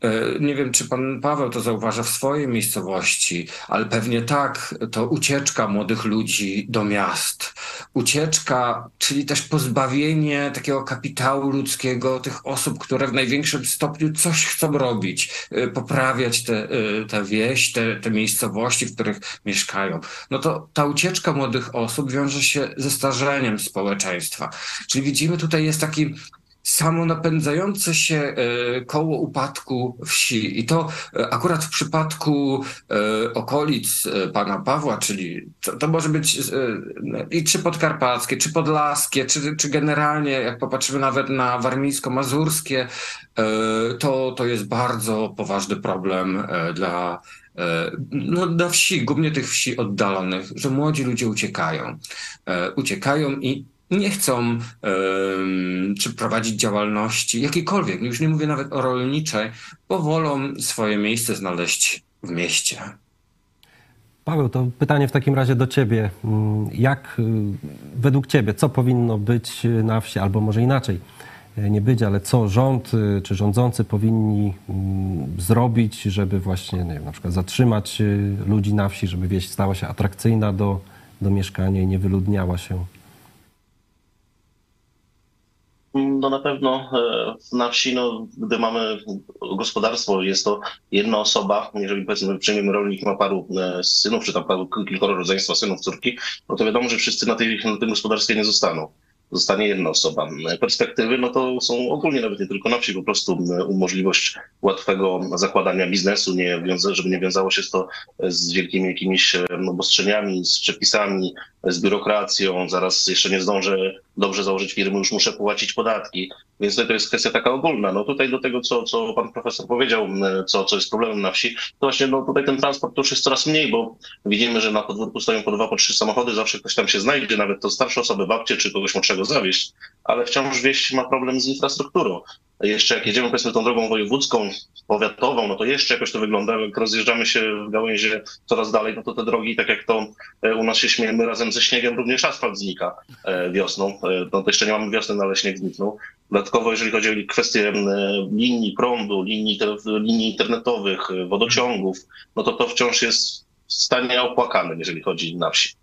e, nie wiem, czy pan Paweł to zauważa w swojej miejscowości, ale pewnie tak, to ucieczka młodych ludzi do miast. Ucieczka, czyli też pozbawienie takiego kapitału ludzkiego, tych osób, które w największym stopniu coś chcą robić, e, poprawiać tę te, te wieś, te, te miejscowości, w których mieszkają. No to ta ucieczka młodych osób wiąże się ze starzeniem społeczeństwa. Czyli widzimy tutaj jest taki samo napędzające się e, koło upadku wsi. I to e, akurat w przypadku e, okolic pana Pawła, czyli to, to może być i czy podkarpackie, czy podlaskie, czy, czy generalnie, jak popatrzymy nawet na warmińsko-mazurskie, to, to jest bardzo poważny problem dla no, dla wsi, głównie tych wsi oddalonych, że młodzi ludzie uciekają. Uciekają i nie chcą czy prowadzić działalności jakiejkolwiek, już nie mówię nawet o rolniczej, bo wolą swoje miejsce znaleźć w mieście. Paweł, to pytanie w takim razie do Ciebie. Mm, jak y, według Ciebie, co powinno być na wsi, albo może inaczej, y, nie być, ale co rząd y, czy rządzący powinni mm, zrobić, żeby właśnie nie wiem, na przykład zatrzymać ludzi na wsi, żeby wieś stała się atrakcyjna do, do mieszkania i nie wyludniała się? No na pewno e, na wsi, no, gdy mamy gospodarstwo, jest to jedna osoba, jeżeli powiedzmy przyjmiemy rolnik ma paru e, synów, czy tam paru, kilkoro rodzeństwa synów, córki, no to wiadomo, że wszyscy na, tej, na tym gospodarstwie nie zostaną. zostanie jedna osoba. Perspektywy no to są ogólnie nawet nie tylko na wsi, po prostu możliwość łatwego zakładania biznesu, nie wiąza, żeby nie wiązało się to z wielkimi jakimiś obostrzeniami, z przepisami, z biurokracją, zaraz jeszcze nie zdążę dobrze założyć firmy, już muszę płacić podatki. Więc to jest kwestia taka ogólna. No tutaj do tego, co, co pan profesor powiedział, co, co jest problemem na wsi, to właśnie no tutaj ten transport już jest coraz mniej, bo widzimy, że na podwórku stoją po dwa, po trzy samochody, zawsze ktoś tam się znajdzie, nawet to starsze osoby, babcie czy kogoś młodszego zawieść, ale wciąż wieś ma problem z infrastrukturą. Jeszcze jak jedziemy powiedzmy tą drogą wojewódzką, powiatową, no to jeszcze jakoś to wygląda. Jak rozjeżdżamy się w gałęzie coraz dalej, no to te drogi, tak jak to e, u nas się śmiejemy, razem ze śniegiem również asfalt znika e, wiosną. E, no to jeszcze nie mamy wiosny, no ale śnieg zniknął. Dodatkowo, jeżeli chodzi o kwestie linii prądu, linii, linii internetowych, wodociągów, no to to wciąż jest w stanie opłakanym, jeżeli chodzi na wsi.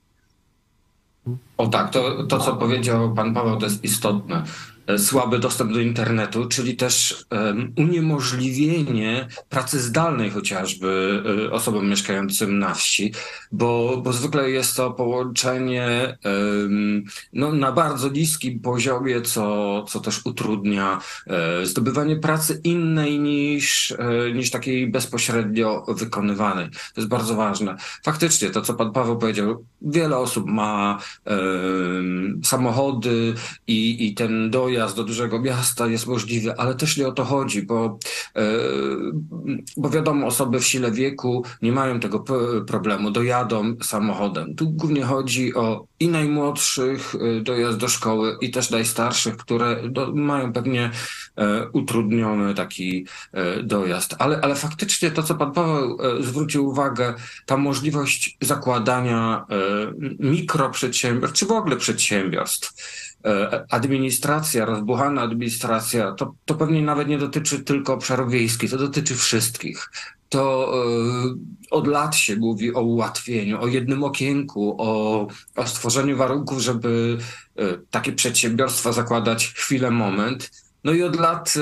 O tak, to, to co powiedział pan Paweł, to jest istotne. E, słaby dostęp do internetu, czyli też uniemożliwienie pracy zdalnej chociażby um, osobom mieszkającym na wsi, bo, bo zwykle jest to połączenie no, na bardzo niskim poziomie, co, co też utrudnia zdobywanie pracy innej niż, niż takiej bezpośrednio wykonywanej. To jest bardzo ważne. Faktycznie, to co pan Paweł powiedział, wiele osób ma samochody i, i ten dojazd dojazd do dużego miasta jest możliwy, ale też nie o to chodzi, bo, e, bo wiadomo, osoby w sile wieku nie mają tego problemu, dojadą samochodem. Tu głównie chodzi o i najmłodszych e, dojazd do szkoły, i też najstarszych, które do, mają pewnie e, utrudniony taki dojazd. Ale, ale faktycznie to, co pan Paweł zwrócił uwagę, ta możliwość zakładania mikroprzedsiębiorstw, czy w ogóle przedsiębiorstw, administracja, rozbuchana administracja, to, to pewnie nawet nie dotyczy tylko obszarów wiejskich, to dotyczy wszystkich. To e, od lat się mówi o ułatwieniu, o jednym okienku, o, o stworzeniu warunków, żeby e, takie przedsiębiorstwa zakładać chwilę, moment. No i od lat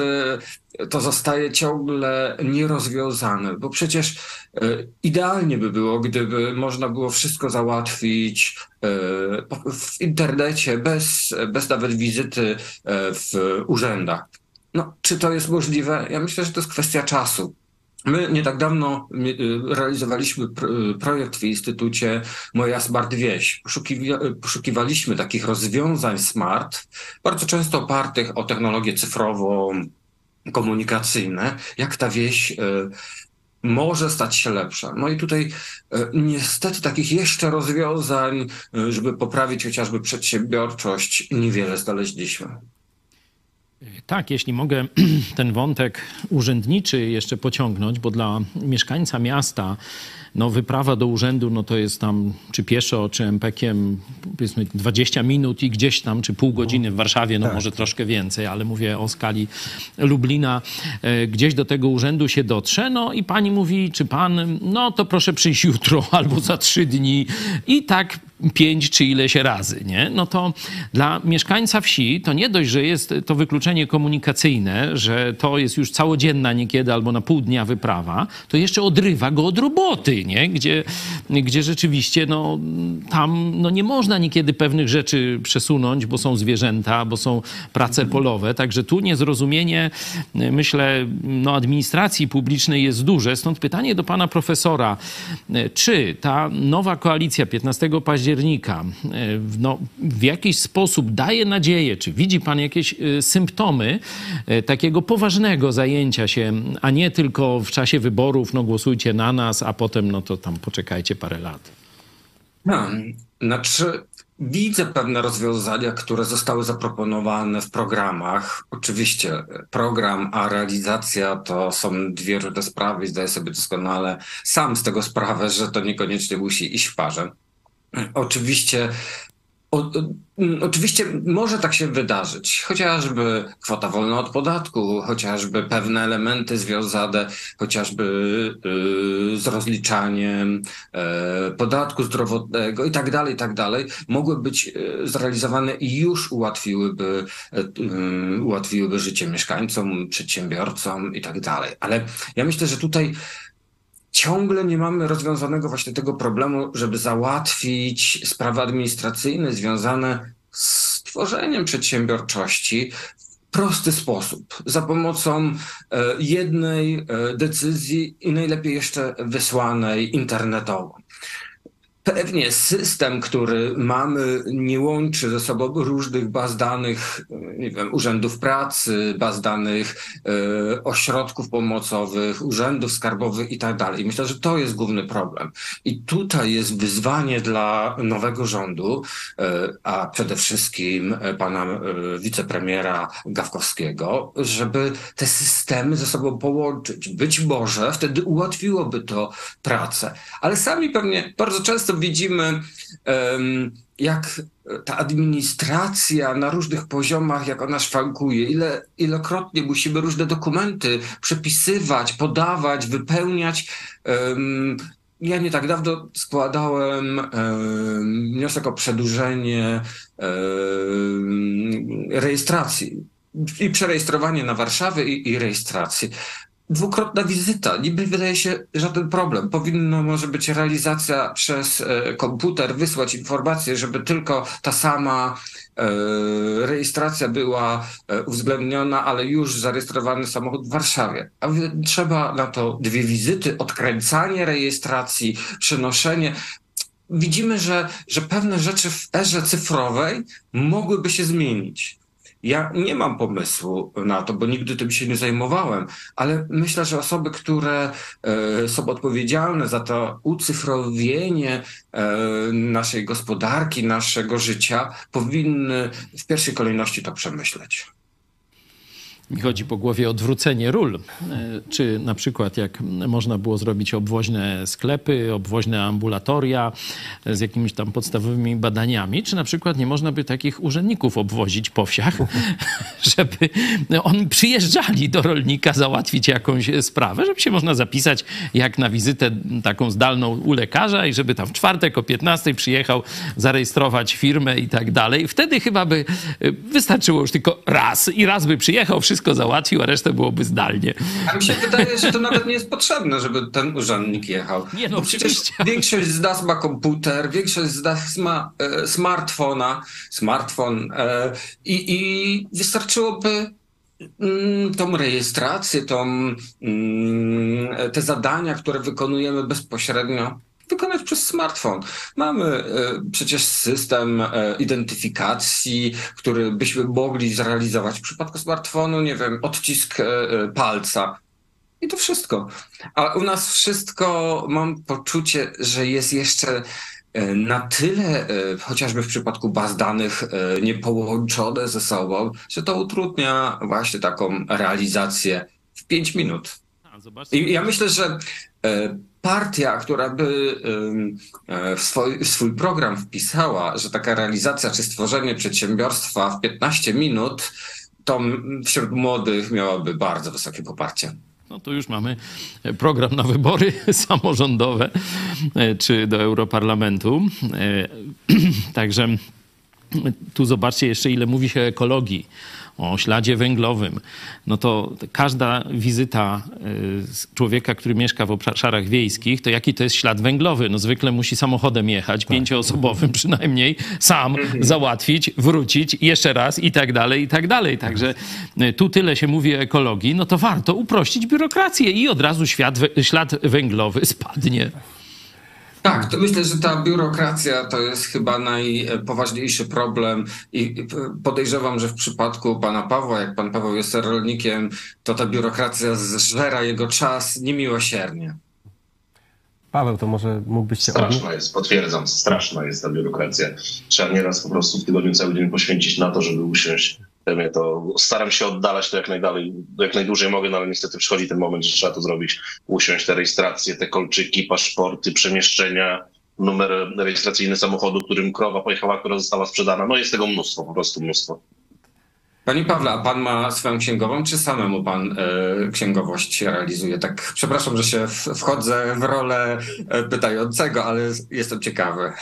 to zostaje ciągle nierozwiązane, bo przecież idealnie by było, gdyby można było wszystko załatwić w internecie, bez, bez nawet wizyty w urzędach. No, czy to jest możliwe? Ja myślę, że to jest kwestia czasu. My nie tak dawno realizowaliśmy projekt w Instytucie Moja Smart Wieś. Poszukiwaliśmy takich rozwiązań smart, bardzo często opartych o technologię cyfrową, komunikacyjne, jak ta wieś może stać się lepsza. No i tutaj e, niestety takich jeszcze rozwiązań, e, żeby poprawić chociażby przedsiębiorczość, niewiele znaleźliśmy. Tak, jeśli mogę ten wątek urzędniczy jeszcze pociągnąć, bo dla mieszkańca miasta no wyprawa do urzędu, no to jest tam czy pieszo, czy MPK-iem powiedzmy 20 minut i gdzieś tam, czy pół godziny w Warszawie, no tak. może troszkę więcej, ale mówię o skali Lublina, e, gdzieś do tego urzędu się dotrze, no i pani mówi, czy pan, no to proszę przyjść jutro albo za trzy dni i tak pięć czy ileś razy, nie? No to dla mieszkańca wsi to nie dość, że jest to wykluczenie komunikacyjne, że to jest już całodzienna niekiedy albo na pół dnia wyprawa, to jeszcze odrywa go od roboty, nie? Gdzie, gdzie rzeczywiście no, tam no, nie można niekiedy pewnych rzeczy przesunąć, bo są zwierzęta, bo są prace polowe. Także tu niezrozumienie, myślę, no, administracji publicznej jest duże. Stąd pytanie do pana profesora, czy ta nowa koalicja 15 października no, w jakiś sposób daje nadzieję, czy widzi pan jakieś y, symptomy y, takiego poważnego zajęcia się, a nie tylko w czasie wyborów, no głosujcie na nas, a potem no to tam poczekajcie parę lat. No, znaczy widzę pewne rozwiązania, które zostały zaproponowane w programach. Oczywiście program, a realizacja to są dwie różne sprawy. Zdaję sobie doskonale sam z tego sprawę, że to niekoniecznie musi iść w parze. Oczywiście o, mm, oczywiście może tak się wydarzyć, chociażby kwota wolna od podatku, chociażby pewne elementy związane chociażby y, z rozliczaniem y, podatku zdrowotnego i tak dalej, i tak dalej, mogły być y, zrealizowane i już ułatwiłyby, y, ułatwiłyby życie mieszkańcom, przedsiębiorcom i tak dalej. Ale ja myślę, że tutaj ciągle nie mamy rozwiązanego właśnie tego problemu, żeby załatwić sprawy administracyjne związane z tworzeniem przedsiębiorczości w prosty sposób, za pomocą e, jednej e, decyzji i najlepiej jeszcze wysłanej internetowo. Pewnie system, który mamy, nie łączy ze sobą różnych baz danych, nie wiem, urzędów pracy, baz danych e, ośrodków pomocowych, urzędów skarbowych i tak dalej. Myślę, że to jest główny problem. I tutaj jest wyzwanie dla nowego rządu, e, a przede wszystkim e, pana e, wicepremiera Gawkowskiego, żeby te systemy ze sobą połączyć. Być może wtedy ułatwiłoby to pracę. Ale sami pewnie bardzo często widzimy, jak ta administracja na różnych poziomach, jak ona szwankuje, ile, ilokrotnie musimy różne dokumenty przepisywać, podawać, wypełniać. Ja nie tak dawno składałem wniosek o przedłużenie rejestracji i przerejestrowanie na Warszawę i, i dwukrotna wizyta. Niby wydaje się żaden problem. Powinno może być realizacja przez e, komputer, wysłać informację, żeby tylko ta sama e, rejestracja była e, uwzględniona, ale już zarejestrowany samochód w Warszawie. A trzeba na to dwie wizyty, odkręcanie rejestracji, przenoszenie. Widzimy, że, że pewne rzeczy w erze cyfrowej mogłyby się zmienić. Ja nie mam pomysłu na to, bo nigdy tym się nie zajmowałem, ale myślę, że osoby, które e, są odpowiedzialne za to ucyfrowienie e, naszej gospodarki, naszego życia, powinny w pierwszej kolejności to przemyśleć mi chodzi po głowie odwrócenie ról. E, czy na przykład jak można było zrobić obwoźne sklepy, obwoźne ambulatoria z jakimiś tam podstawowymi badaniami, czy na przykład nie można by takich urzędników obwozić po wsiach, żeby oni przyjeżdżali do rolnika załatwić jakąś sprawę, żeby się można zapisać jak na wizytę taką zdalną u lekarza i żeby tam w czwartek o 15 przyjechał zarejestrować firmę i tak dalej. Wtedy chyba by e, wystarczyło już tylko raz i raz by przyjechał, wszystko wszystko załatwił, a resztę byłoby zdalnie. A mi się wydaje, że to nawet nie jest potrzebne, żeby ten urzędnik jechał. Nie, no przecież większość z nas ma komputer, większość z nas ma e, smartfona, smartfon e, i, i wystarczyłoby mm, tą rejestrację, tą, mm, te zadania, które wykonujemy bezpośrednio wykonać przez smartfon. Mamy e, przecież system e, identyfikacji, który byśmy mogli zrealizować w przypadku smartfonu, nie wiem, odcisk e, palca. I to wszystko. A u nas wszystko mam poczucie, że jest jeszcze na tyle, chociażby w przypadku baz danych, niepołączone ze sobą, że to utrudnia właśnie taką realizację w 5 minut. I ja myślę, że partia, która by e, w swój, w swój, program wpisała, że taka realizacja czy stworzenie przedsiębiorstwa w 15 minut, to wśród młodych miałaby bardzo wysokie poparcie. No to już mamy program na wybory samorządowe e, czy do Europarlamentu. E, także tu zobaczcie jeszcze, ile mówi się o ekologii o śladzie węglowym, no to każda wizyta y, człowieka, który mieszka w obszarach wiejskich, to jaki to jest ślad węglowy? No zwykle musi samochodem jechać, tak. pięcioosobowym przynajmniej, sam mhm. załatwić, wrócić jeszcze raz i tak dalej, i tak dalej. Także y, tu tyle się mówi o ekologii, no to warto uprościć biurokrację i od razu świat, ślad węglowy spadnie. Tak, to myślę, że ta biurokracja to jest chyba najpoważniejszy problem i podejrzewam, że w przypadku pana Pawła, jak pan Paweł jest rolnikiem, to ta biurokracja zżera jego czas niemiłosiernie. Paweł, to może mógłbyś się Straszna jest, potwierdzam, straszna jest ta biurokracja. Trzeba nieraz po prostu w tygodniu cały dzień poświęcić na to, żeby usiąść mnie to staram się oddalać to jak najdalej, jak najdłużej mogę, no ale niestety przychodzi ten moment, że trzeba to zrobić, usiąść te rejestracje, te kolczyki, paszporty, przemieszczenia, numer rejestracyjny samochodu, którym krowa pojechała, która została sprzedana. No jest tego mnóstwo, po prostu mnóstwo. Panie Pawle, a pan ma swoją księgową, czy samemu pan e, księgowość realizuje? Tak, przepraszam, że się wchodzę w rolę e, pytającego, ale jestem ciekawy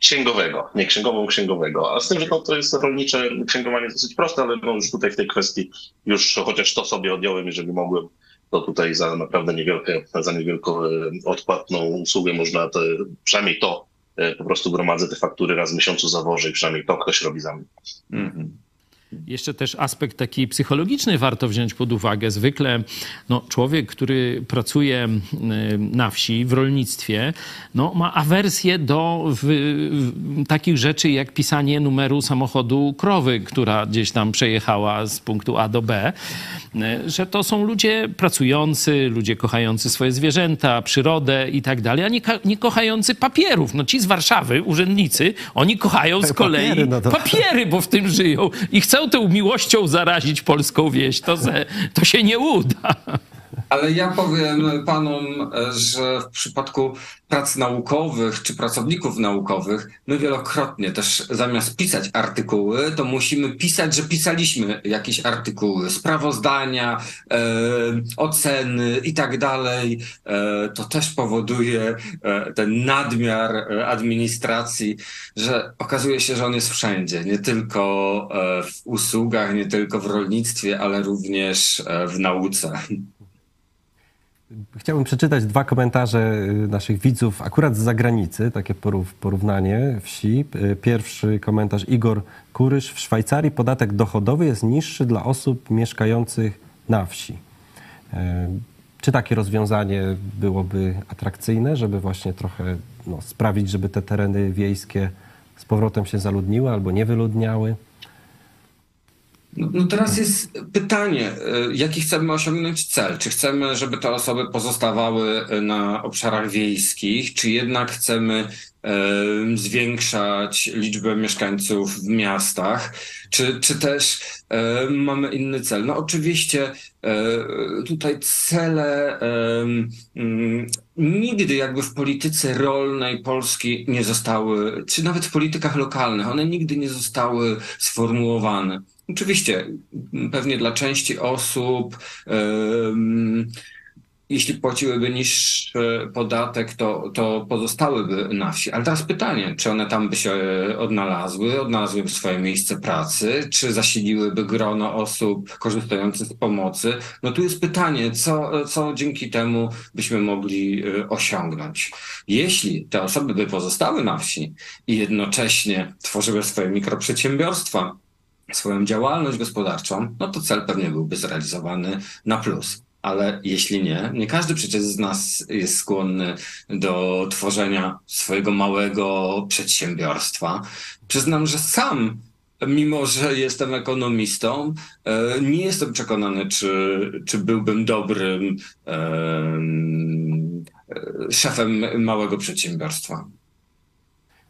księgowego, nie księgową księgowego. A z tym, że to, jest rolnicze księgowanie dosyć proste, ale no już tutaj w tej kwestii już chociaż to sobie odjąłem, jeżeli mogłem, to tutaj za naprawdę niewielkie, za niewielką e, odpłatną usługę można te, przynajmniej to po prostu gromadzę te faktury raz w miesiącu zawożę i przynajmniej to ktoś robi za mnie. Mhm. Jeszcze też aspekt taki psychologiczny warto wziąć pod uwagę. Zwykle no, człowiek, który pracuje na wsi, w rolnictwie, no, ma awersję do w, w, takich rzeczy jak pisanie numeru samochodu krowy, która gdzieś tam przejechała z punktu A do B. Że to są ludzie pracujący, ludzie kochający swoje zwierzęta, przyrodę i tak dalej, a nie, nie kochający papierów. No ci z Warszawy, urzędnicy, oni kochają z kolei papiery, no to... papiery bo w tym żyją i chcą chcą tą miłością zarazić polską wieś, to, to się nie uda. Ale ja powiem panom, że w przypadku prac naukowych czy pracowników naukowych, my wielokrotnie też zamiast pisać artykuły, to musimy pisać, że pisaliśmy jakieś artykuły, sprawozdania, e, oceny i tak dalej. E, to też powoduje e, ten nadmiar e, administracji, że okazuje się, że on jest wszędzie, nie tylko e, w usługach, nie tylko w rolnictwie, ale również e, w nauce. Chciałbym przeczytać dwa komentarze y, naszych widzów, akurat z zagranicy, takie porównanie wsi. Y, pierwszy komentarz Igor Kurysz. W Szwajcarii podatek dochodowy jest niższy dla osób mieszkających na wsi. Y, czy takie rozwiązanie byłoby atrakcyjne, żeby właśnie trochę no, sprawić, żeby te tereny wiejskie z powrotem się zaludniły albo nie wyludniały? No, no, teraz jest pytanie, e, jaki chcemy osiągnąć cel? Czy chcemy, żeby te osoby pozostawały e, na obszarach wiejskich, czy jednak chcemy e, zwiększać liczbę mieszkańców w miastach, czy, czy też mamy inny cel? No oczywiście tutaj cele mm, nigdy jakby w polityce rolnej Polski nie zostały, czy nawet w politykach lokalnych, one nigdy nie zostały sformułowane. Oczywiście, pewnie dla części osób, jeśli płaciłyby niższy podatek, to, to pozostałyby na wsi. Ale teraz pytanie, czy one tam by się odnalazły, odnalazłyby swoje miejsce pracy, czy zasiliłyby grono osób korzystających z pomocy? No tu jest pytanie, co, co dzięki temu byśmy mogli e, osiągnąć. Jeśli te osoby by pozostały na wsi i jednocześnie tworzyły swoje mikroprzedsiębiorstwa, swoją działalność gospodarczą, no to cel pewnie byłby zrealizowany na plus. Ale jeśli nie, nie każdy przecież z nas jest skłonny do tworzenia swojego małego przedsiębiorstwa. Przyznam, że sam mimo że jestem ekonomistą, e, nie jestem przekonany, czy, czy byłbym dobrym e, szefem małego przedsiębiorstwa.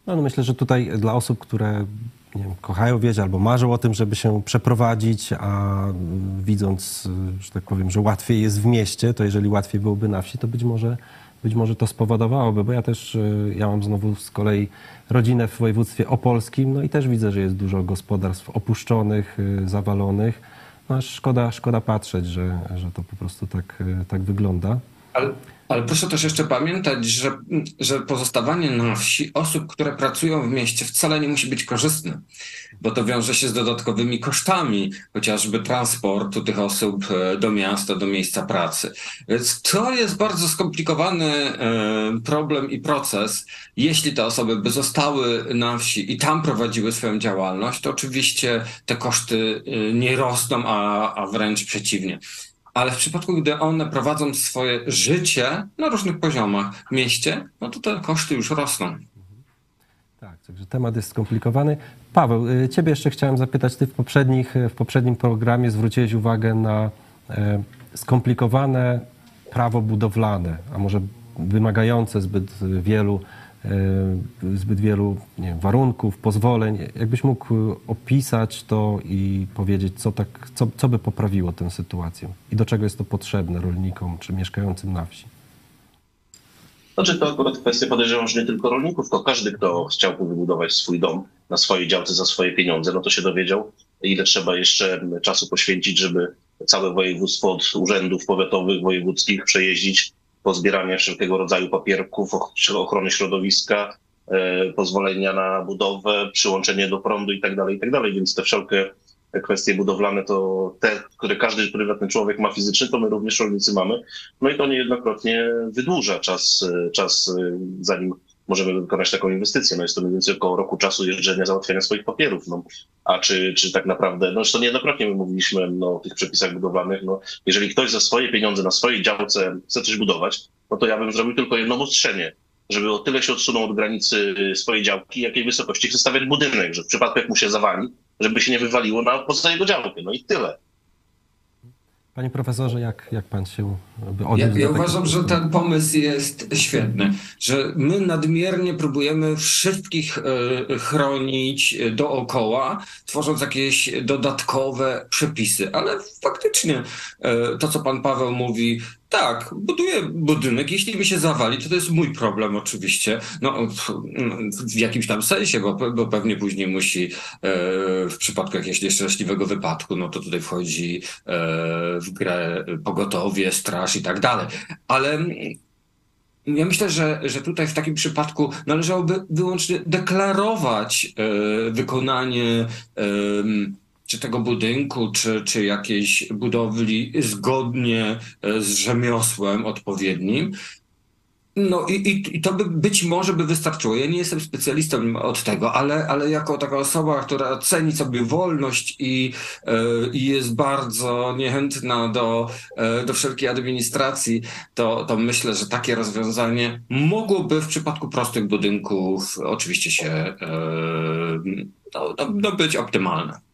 No, no myślę, że tutaj dla osób, które wiem, kochają wieś albo marzą o tym, żeby się przeprowadzić, a widząc, że tak powiem, że łatwiej jest w mieście, to jeżeli łatwiej byłoby na wsi, to być może, być może to spowodowałoby, bo ja też, e, ja mam znowu z kolei rodzinę w województwie opolskim, no i też widzę, że jest dużo gospodarstw opuszczonych, e, zawalonych. No szkoda, szkoda patrzeć, że, że to po prostu tak, e, tak wygląda. Ale ale proszę też jeszcze pamiętać, że, że pozostawanie na wsi osób, które pracują w mieście, wcale nie musi być korzystne, bo to wiąże się z dodatkowymi kosztami, chociażby transportu tych osób e, do miasta, do miejsca pracy. Więc to jest bardzo skomplikowany e, problem i proces. Jeśli te osoby by zostały na wsi i tam prowadziły swoją działalność, to oczywiście te koszty e, nie rosną, a, a wręcz przeciwnie ale w przypadku, gdy one prowadzą swoje życie na różnych poziomach w mieście, no to te koszty już rosną. Tak, także temat jest skomplikowany. Paweł, y, ciebie jeszcze chciałem zapytać, ty w, poprzednich, w poprzednim programie zwróciłeś uwagę na e, skomplikowane prawo budowlane, a może wymagające zbyt wielu E, zbyt wielu wiem, warunków, pozwoleń. Jakbyś mógł opisać to i powiedzieć, co, tak, co, co by poprawiło tę sytuację i do czego jest to potrzebne rolnikom czy mieszkającym na wsi? Znaczy to akurat kwestia podejrzewam, że nie tylko rolników, to każdy, kto chciałby wybudować swój dom na swojej działce za swoje pieniądze, no to się dowiedział, ile trzeba jeszcze czasu poświęcić, żeby całe województwo od urzędów powiatowych, wojewódzkich przejeździć, pozbieranie wszelkiego rodzaju papierków, ochrony środowiska, e, pozwolenia na budowę, przyłączenie do prądu itd., tak itd. Tak Więc te wszelkie kwestie budowlane to te, które każdy prywatny człowiek ma fizyczny, to my również rolnicy mamy. No i to niejednokrotnie wydłuża czas, czas zanim możemy wykonać taką inwestycję. No jest to mniej więcej około roku czasu jeżdżenia, załatwiania swoich papierów. No, a czy, czy tak naprawdę, no to niejednokrotnie my mówiliśmy no, o tych przepisach budowlanych, no, jeżeli ktoś za swoje pieniądze na swojej działce chce coś budować, no to ja bym zrobił tylko jedno ustrzenie, żeby o tyle się odsunął od granicy swojej działki, jakiej wysokości chce stawiać budynek, że w przypadku jak mu się zawali, żeby się nie wywaliło na poza jego działkę. No i tyle. Panie profesorze, jak, jak pan się odniósł Ja, ja uważam, że ten pomysł jest świetny, że my nadmiernie próbujemy wszystkich e, chronić dookoła, tworząc jakieś dodatkowe przepisy, ale faktycznie e, to, co pan Paweł mówi, tak, buduję budynek. Jeśli mi się zawali, to to jest mój problem oczywiście. No, w jakimś tam sensie, bo, bo pewnie później musi e, w przypadku jakiegoś nieszczęśliwego wypadku, no to tutaj wchodzi e, w grę pogotowie, straż i tak dalej. Ale ja myślę, że, że tutaj w takim przypadku należałoby wyłącznie deklarować e, wykonanie czy tego budynku, czy, czy jakiejś budowli zgodnie e, z rzemiosłem odpowiednim. No i, i, i to by być może by wystarczyło. Ja nie jestem specjalistą od tego, ale, ale jako taka osoba, która ceni sobie wolność i, yy, i jest bardzo niechętna do, yy, do wszelkiej administracji, to, to myślę, że takie rozwiązanie mogłoby w przypadku prostych budynków oczywiście się no, no, no być optymalne.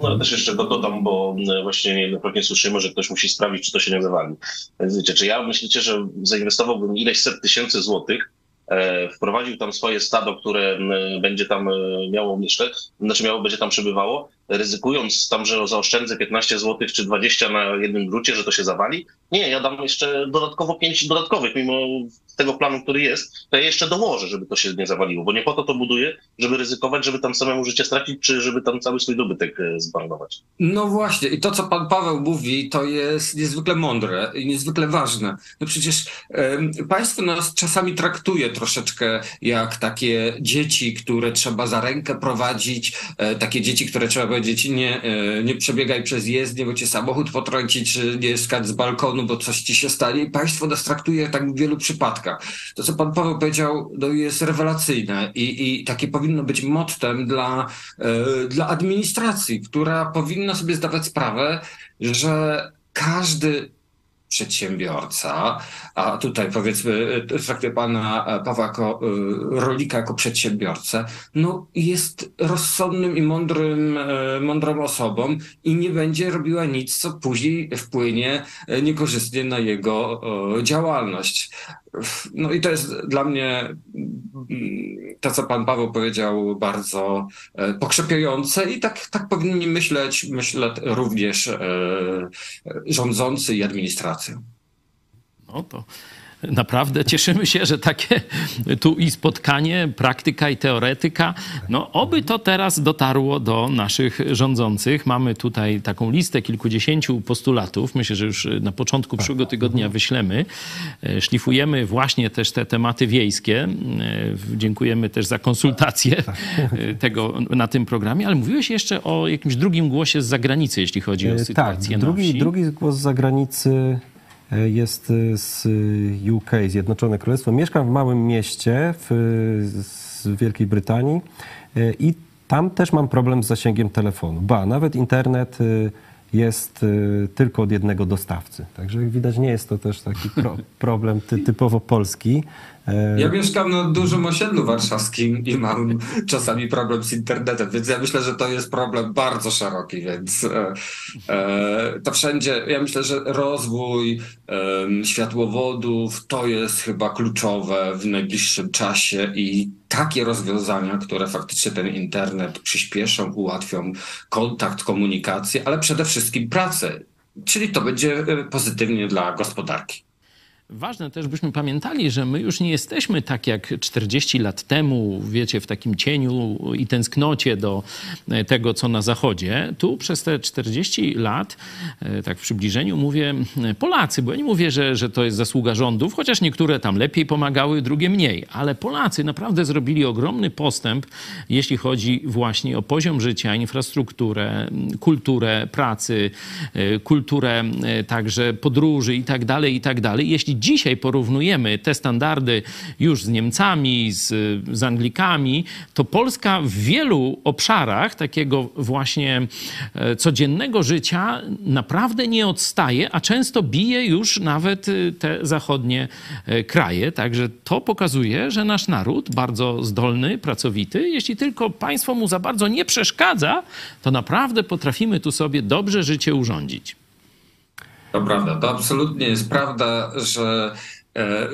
No ale też jeszcze dodam, bo e, właśnie niejednokrotnie słyszymy, że ktoś musi sprawdzić, czy to się nie zawali. Więc wiecie, czy ja myślicie, że zainwestowałbym ileś set tysięcy złotych, e, wprowadził tam swoje stado, które będzie tam e, miało mieszkać, znaczy miało, będzie tam przebywało, ryzykując tam, że zaoszczędzę 15 zł czy 20 na jednym grucie, że to się zawali. Nie, ja dam jeszcze dodatkowo 5 dodatkowych, mimo tego planu, który jest, to ja jeszcze dołożę, żeby to się nie zawaliło, bo nie po to to buduję, żeby ryzykować, żeby tam samemu życie stracić, czy żeby tam cały swój dobytek e, zmarnować. No właśnie i to, co pan Paweł mówi, to jest niezwykle mądre i niezwykle ważne. No przecież państwo nas czasami traktuje troszeczkę jak takie dzieci, które trzeba za rękę prowadzić, e, takie dzieci, które trzeba powiedzieć nie, e, nie przebiegaj przez jezdnię, bo cię samochód potrąci, czy nie skacz z balkonu, bo coś ci się stanie. I państwo nas traktuje tak w wielu przypadkach. To, co pan Paweł powiedział, no jest rewelacyjne i, i takie powinno być mottem dla, e, dla administracji, która powinna sobie zdawać sprawę, że każdy przedsiębiorca, a tutaj powiedzmy traktuję pana Pawła jako e, rolnika jako przedsiębiorcę, no jest rozsądnym i mądrym, e, mądrą osobą i nie będzie robiła nic, co później wpłynie niekorzystnie na jego działalność. No i to jest dla mnie to, co pan Paweł powiedział, bardzo e, pokrzepiające i tak, tak powinni myśleć, myślę również e, rządzący i administracja. No to naprawdę cieszymy się, że takie tu i spotkanie, praktyka i teoretyka. No, oby to teraz dotarło do naszych rządzących. Mamy tutaj taką listę kilkudziesięciu postulatów. Myślę, że już na początku przyszłego tygodnia wyślemy. E, szlifujemy właśnie też te tematy wiejskie. E, dziękujemy też za konsultację e, tego na tym programie, ale mówiłeś jeszcze o jakimś drugim głosie z zagranicy, jeśli chodzi o sytuację tak, drugi, drugi głos z zagranicy jest e, z UK, Zjednoczone Królestwo. Mieszkam w małym mieście w, z Wielkiej Brytanii e, i tam też mam problem z zasięgiem telefonu. Ba, nawet internet jest tylko od jednego dostawcy. Także jak widać nie jest to też taki pro, problem ty, typowo polski. Ja mieszkam na dużym osiedlu warszawskim i mam czasami problem z internetem, więc ja myślę, że to jest problem bardzo szeroki, więc e, e, to wszędzie, ja myślę, że rozwój e, światłowodów to jest chyba kluczowe w najbliższym czasie i takie rozwiązania, które faktycznie ten internet przyspieszą, ułatwią kontakt, komunikację, ale przede wszystkim pracę. Czyli to będzie e, pozytywnie dla gospodarki. Ważne też, byśmy pamiętali, że my już nie jesteśmy tak jak 40 lat temu, wiecie, w takim cieniu i tęsknocie do e, tego, co na Zachodzie. Tu przez te 40 lat, e, tak w przybliżeniu mówię e, Polacy, bo ja nie mówię, że, że to jest zasługa rządów, chociaż niektóre tam lepiej pomagały, drugie mniej, ale Polacy naprawdę zrobili ogromny postęp, jeśli chodzi właśnie o poziom życia, infrastrukturę, kulturę pracy, kulturę także podróży i tak dalej, i tak dalej. Jeśli dzisiaj porównujemy te standardy już z Niemcami, z, z Anglikami, to Polska w wielu obszarach takiego właśnie e, codziennego życia naprawdę nie odstaje, a często bije już nawet e, te zachodnie e, kraje. Także to pokazuje, że nasz naród bardzo zdolny, pracowity, jeśli tylko państwo mu za bardzo nie przeszkadza, to naprawdę potrafimy tu sobie dobrze życie urządzić. To prawda, to absolutnie jest prawda, że e,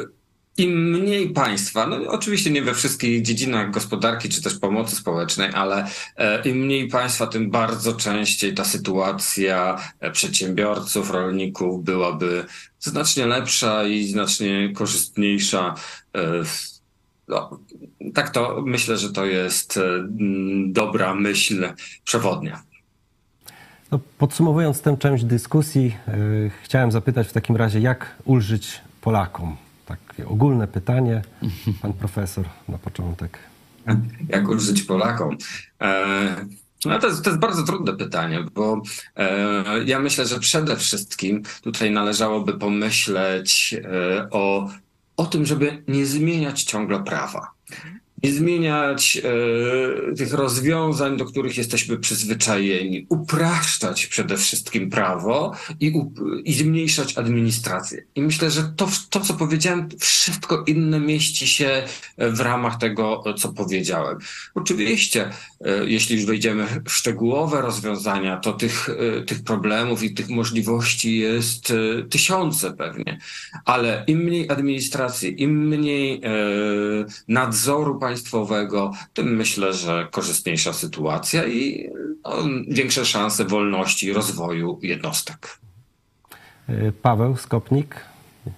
im mniej państwa, no oczywiście nie we wszystkich dziedzinach gospodarki czy też pomocy społecznej, ale e, im mniej państwa, tym bardzo częściej ta sytuacja e, przedsiębiorców, rolników byłaby znacznie lepsza i znacznie korzystniejsza. No, tak to myślę, że to jest dobra myśl przewodnia. No, podsumowując tę część dyskusji, yy, chciałem zapytać w takim razie, jak ulżyć Polakom? Takie ogólne pytanie, pan profesor na początek. Jak ulżyć Polakom? E, no to jest, to jest bardzo trudne pytanie, bo e, ja myślę, że przede wszystkim tutaj należałoby pomyśleć o, o tym, żeby nie zmieniać ciągle prawa nie zmieniać e, tych rozwiązań, do których jesteśmy przyzwyczajeni, upraszczać przede wszystkim prawo i, i zmniejszać administrację. I myślę, że to, to, co powiedziałem, wszystko inne mieści się w ramach tego, co powiedziałem. Oczywiście, e, jeśli już wejdziemy w szczegółowe rozwiązania, to tych, e, tych problemów i tych możliwości jest e, tysiące pewnie, ale im mniej administracji, im mniej e, nadzoru państwowego, tym myślę, że korzystniejsza sytuacja i no, większe szanse wolności, rozwoju jednostek. E, Paweł Skopnik,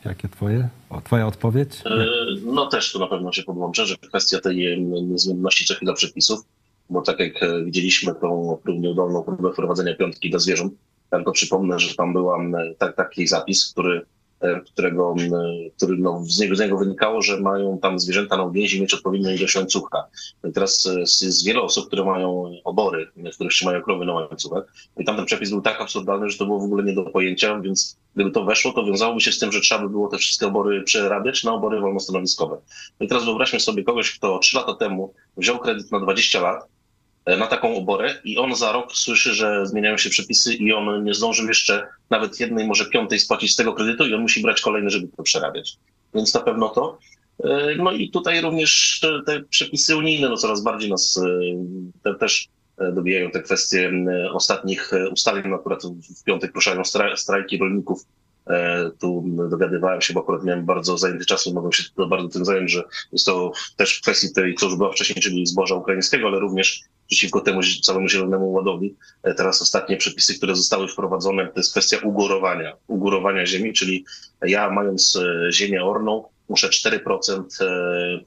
jakie twoje, o, twoja odpowiedź? E, no też tu na pewno się podłączę, że kwestia tej niezmienności co chwila przepisów, bo tak jak widzieliśmy tą nieudolną próbę wprowadzenia piątki dla zwierząt, tylko przypomnę, że tam był tak, taki zapis, który którego, który no, z, niego, z niego wynikało, że mają tam zwierzęta na uwięzi mieć odpowiednią ilość łańcucha. No I teraz e, jest wiele osób, które mają obory, w których trzymają krowy na łańcuchach. I tam ten przepis był tak absurdalny, że to było w ogóle nie do pojęcia, więc gdyby to weszło, to wiązałoby się z tym, że trzeba by było te wszystkie obory przerabiać na obory wolnostanowiskowe. No i teraz wyobraźmy sobie kogoś, kto trzy lata temu wziął kredyt na 20 lat, E, na taką oborę i on za rok słyszy, że zmieniają się przepisy i on nie zdążył jeszcze nawet jednej, może piątej spłacić z tego kredytu i on musi brać kolejny, żeby to przerabiać. Więc na pewno to. E, no i tutaj również te przepisy unijne no coraz bardziej nas e, te też dobijają te kwestie ostatnich ustaleń, na które w piątek ruszają strajki rolników E, tu dogadywałem się, bo akurat miałem bardzo zajęty czas mogłem się bardzo tym zająć, że jest to też w kwestii tej, co już było wcześniej, czyli zboża ukraińskiego, ale również przeciwko temu całemu zielonemu ładowi. E, teraz ostatnie przepisy, które zostały wprowadzone, to jest kwestia ugórowania, ugórowania ziemi, czyli ja mając e, ziemię orną, muszę 4%,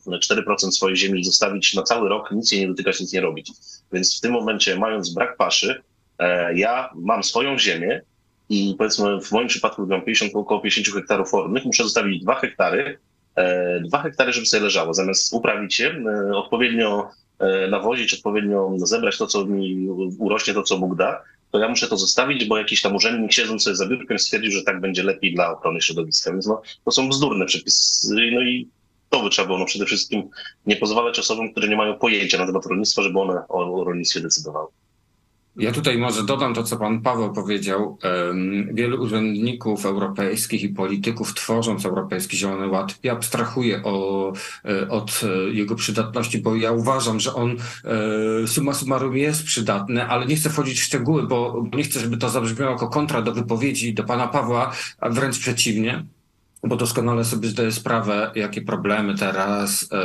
4% swojej ziemi zostawić na cały rok, nic jej nie dotykać, nic nie robić. Więc w tym momencie, mając brak paszy, ja mam swoją ziemię, powiedzmy w moim przypadku mam 50, około 50 hektarów ornych, muszę zostawić 2 hektary, 2 e, hektary, żeby sobie leżało. Zamiast uprawić je, e, odpowiednio e, nawozić, odpowiednio zebrać to, co mi urośnie, to, co Bóg da, to ja muszę to zostawić, bo jakiś tam urzędnik siedząc sobie za biurkiem stwierdził, że tak będzie lepiej dla ochrony środowiska. Więc no, to są bzdurne przepisy. No i to by trzeba było no, przede wszystkim nie pozwalać osobom, które nie mają pojęcia na temat rolnictwa, żeby one o rolnictwie decydowały. Ja tutaj może dodam to, co pan Paweł powiedział. Wielu urzędników europejskich i polityków, tworząc Europejski Zielony Ład, ja abstrahuję o, e, od e, jego przydatności, bo ja uważam, że on e, summa summarum jest przydatny, ale nie chcę wchodzić w szczegóły, bo nie chcę, żeby to zabrzmiało jako kontra do wypowiedzi do pana Pawła, a wręcz przeciwnie bo doskonale sobie zdaję sprawę, jakie problemy teraz e,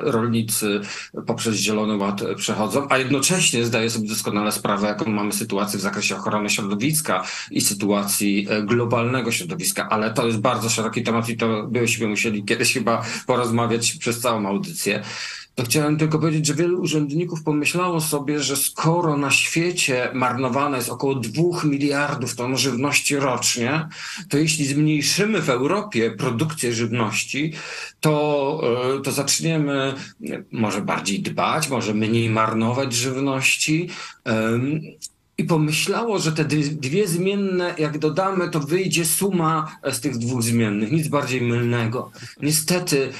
rolnicy poprzez Zielony Ład przechodzą, a jednocześnie zdaję sobie doskonale sprawę, jaką mamy sytuację w zakresie ochrony środowiska i sytuacji e, globalnego środowiska, ale to jest bardzo szeroki temat i to byśmy musieli kiedyś chyba porozmawiać przez całą audycję. To chciałem tylko powiedzieć, że wielu urzędników pomyślało sobie, że skoro na świecie marnowane jest około 2 miliardów ton żywności rocznie, to jeśli zmniejszymy w Europie produkcję żywności, to, e, to zaczniemy może bardziej dbać, może mniej marnować żywności. I pomyślało, że te dwie zmienne, jak dodamy, to wyjdzie suma z tych dwóch zmiennych, nic bardziej mylnego. Niestety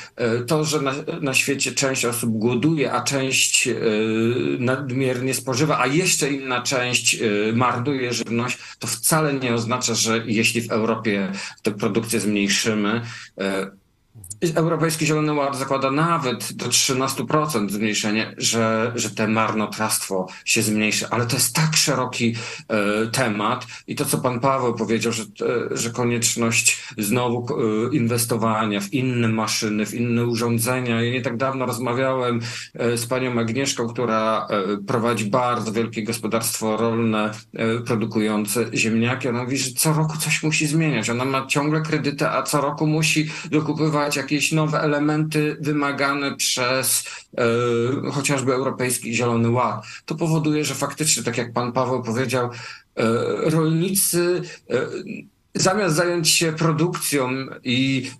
to, że na, na świecie część osób głoduje, a część nadmiernie spożywa, a jeszcze inna część marnuje żywność, to wcale nie oznacza, że jeśli w Europie tę produkcję zmniejszymy, Europejski Zielony Ład zakłada nawet do 13% zmniejszenie, że, że te marnotrawstwo się zmniejszy, ale to jest tak szeroki e, temat i to, co pan Paweł powiedział, że, e, że konieczność znowu e, inwestowania w inne maszyny, w inne urządzenia. Ja nie tak dawno rozmawiałem e, z panią Agnieszką, która e, prowadzi bardzo wielkie gospodarstwo rolne e, produkujące ziemniaki. Ona mówi, że co roku coś musi zmieniać. Ona ma ciągle kredyty, a co roku musi dokupywać jak jakieś nowe elementy wymagane przez e, chociażby Europejski Zielony Ład. To powoduje, że faktycznie, tak jak pan Paweł powiedział, e, rolnicy e, zamiast zająć się produkcją i,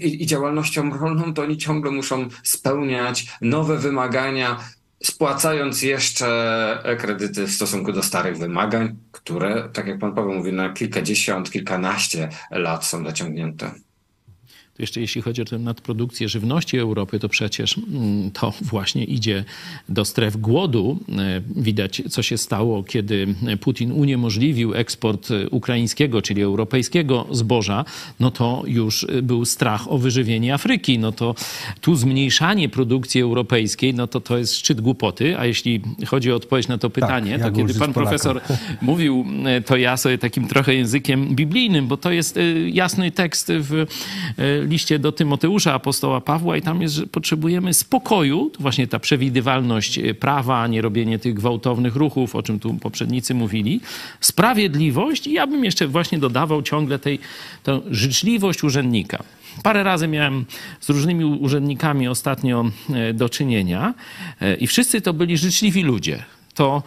i, działalnością rolną, to oni ciągle muszą spełniać nowe wymagania, spłacając jeszcze kredyty w stosunku do starych wymagań, które, tak jak pan Paweł mówi, na kilkadziesiąt, kilkanaście lat są zaciągnięte. To jeszcze jeśli chodzi o tę nadprodukcję żywności Europy, to przecież mm, to właśnie idzie do stref głodu. E, widać, co się stało, kiedy Putin uniemożliwił eksport ukraińskiego, czyli europejskiego zboża, no to już był strach o wyżywienie Afryki. No to tu zmniejszanie produkcji europejskiej, no to to jest szczyt głupoty. A jeśli chodzi o odpowiedź na to pytanie, tak, to kiedy pan profesor mówił, e, to ja sobie takim trochę językiem biblijnym, bo to jest e, jasny tekst w liście do Tymoteusza, apostoła Pawła i tam jest, że potrzebujemy spokoju, to właśnie ta przewidywalność e, prawa, nie robienie tych gwałtownych ruchów, o czym tu poprzednicy mówili, sprawiedliwość i ja bym jeszcze właśnie dodawał ciągle tej tę życzliwość urzędnika. Parę razy miałem z różnymi urzędnikami ostatnio e, do czynienia e, i wszyscy to byli życzliwi ludzie. To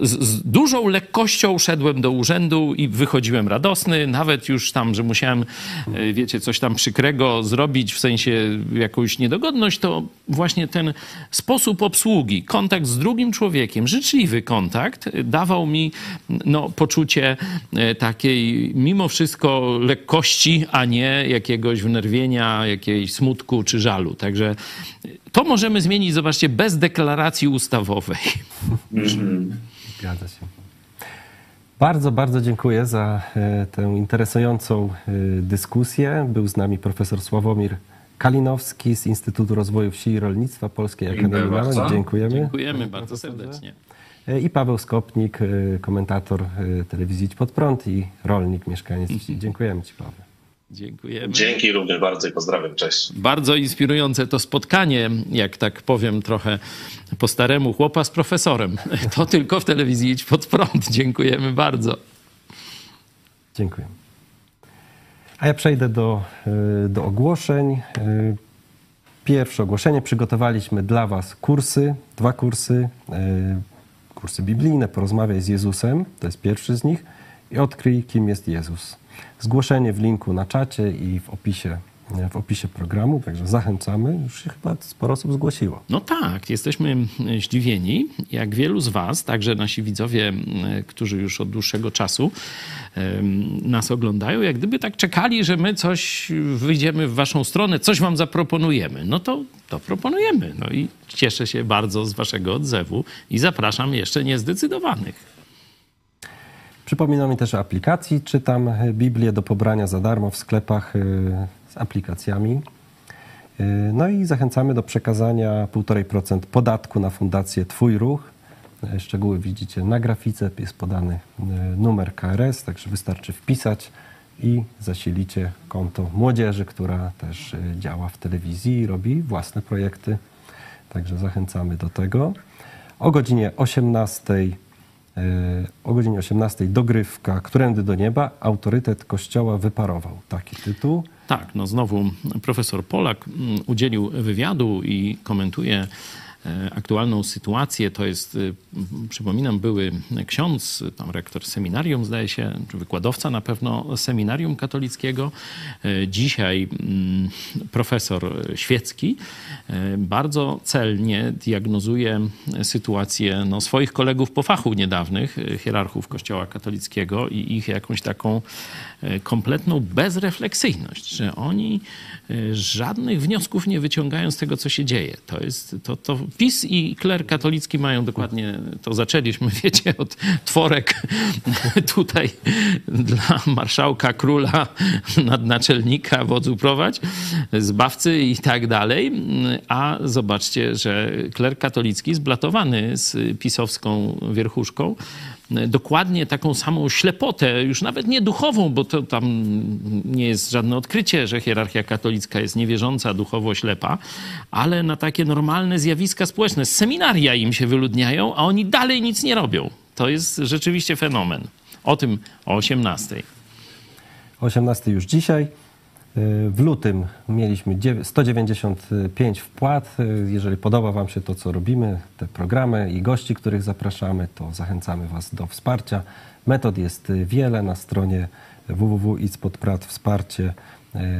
z, z, dużą lekkością szedłem do urzędu i wychodziłem radosny, nawet już tam, że musiałem, e, wiecie, coś tam przykrego zrobić, w sensie jakąś niedogodność, to właśnie ten sposób obsługi, kontakt z drugim człowiekiem, życzliwy kontakt, dawał mi no, poczucie e, takiej mimo wszystko lekkości, a nie jakiegoś wnerwienia, jakiejś smutku czy żalu. Także to możemy zmienić, zobaczcie, bez deklaracji ustawowej. Mm-hmm. Zgadza się. Bardzo, bardzo dziękuję za e, tę interesującą e, dyskusję. Był z nami profesor Sławomir Kalinowski z Instytutu Rozwoju Wsi i Rolnictwa Polskiej Akademii Nauk. Dziękujemy. Dziękujemy bardzo serdecznie. E, I Paweł Skopnik, komentator telewizji Idź Pod Prąd i rolnik, mieszkaniec wsi. Dziękujemy Ci, Paweł. Dziękujemy. Dzięki również bardzo i pozdrawiam. Cześć. Bardzo inspirujące to spotkanie, jak tak powiem trochę po staremu, chłopa z profesorem. To tylko w telewizji Idź Pod Prąd. Dziękujemy bardzo. Dziękuję. A ja przejdę do, e, do ogłoszeń. E, pierwsze ogłoszenie. Przygotowaliśmy dla Was kursy, dwa kursy. E, kursy biblijne, porozmawiaj z Jezusem, to jest pierwszy z nich. I odkryj, kim jest Jezus. Zgłoszenie w linku na czacie i w opisie w opisie programu, także zachęcamy. Już się chyba sporo osób zgłosiło. No tak, jesteśmy zdziwieni, jak wielu z Was, także nasi widzowie, którzy już od dłuższego czasu nas oglądają, jak gdyby tak czekali, że my coś wyjdziemy w Waszą stronę, coś Wam zaproponujemy. No to, to proponujemy. No i cieszę się bardzo z Waszego odzewu i zapraszam jeszcze niezdecydowanych. Przypominam mi też o aplikacji. Czytam Biblię do pobrania za darmo w sklepach y, z aplikacjami. Y, no i zachęcamy do przekazania 1,5% podatku na fundację Twój Ruch. Szczegóły widzicie na grafice, jest podany numer KRS, także wystarczy wpisać i zasilicie konto młodzieży, która też działa w telewizji i robi własne projekty. Także zachęcamy do tego. O godzinie 18 o godzinie 18 dogrywka Którędy do nieba, autorytet Kościoła wyparował. Taki tytuł. Tak, no znowu profesor Polak mm, udzielił wywiadu i komentuje e, aktualną sytuację. To jest, y, przypominam, były ksiądz, tam rektor seminarium, zdaje się, czy wykładowca na pewno seminarium katolickiego. E, Dzisiaj mm, profesor Świecki e, bardzo celnie diagnozuje sytuację no, swoich kolegów po fachu niedawnych, e, hierarchów Kościoła katolickiego i ich jakąś taką e, kompletną bezrefleksyjność, że oni e, żadnych wniosków nie wyciągają z tego, co się dzieje. To jest, to, to PiS i kler katolicki mają dokładnie, to zaczęliśmy, wiecie, od tworek tutaj dla marszałka, króla, nadnaczelnika, wodzu prowadź, zbawcy i tak dalej. A zobaczcie, że kler katolicki zblatowany z pisowską wierchuszką dokładnie taką samą ślepotę, już nawet nie duchową, bo to tam nie jest żadne odkrycie, że hierarchia katolicka jest niewierząca, duchowo ślepa, ale na takie normalne zjawiska społeczne. Seminaria im się wyludniają, a oni dalej nic nie robią. To jest rzeczywiście fenomen. O tym o 18. 18 już dzisiaj. Y, W lutym mieliśmy dziew- 195 wpłat. Y, Jeżeli podoba Wam się to, co robimy, te programy i gości, których zapraszamy, to zachęcamy Was do wsparcia. Metod jest wiele na stronie www.itspodprat wsparcie.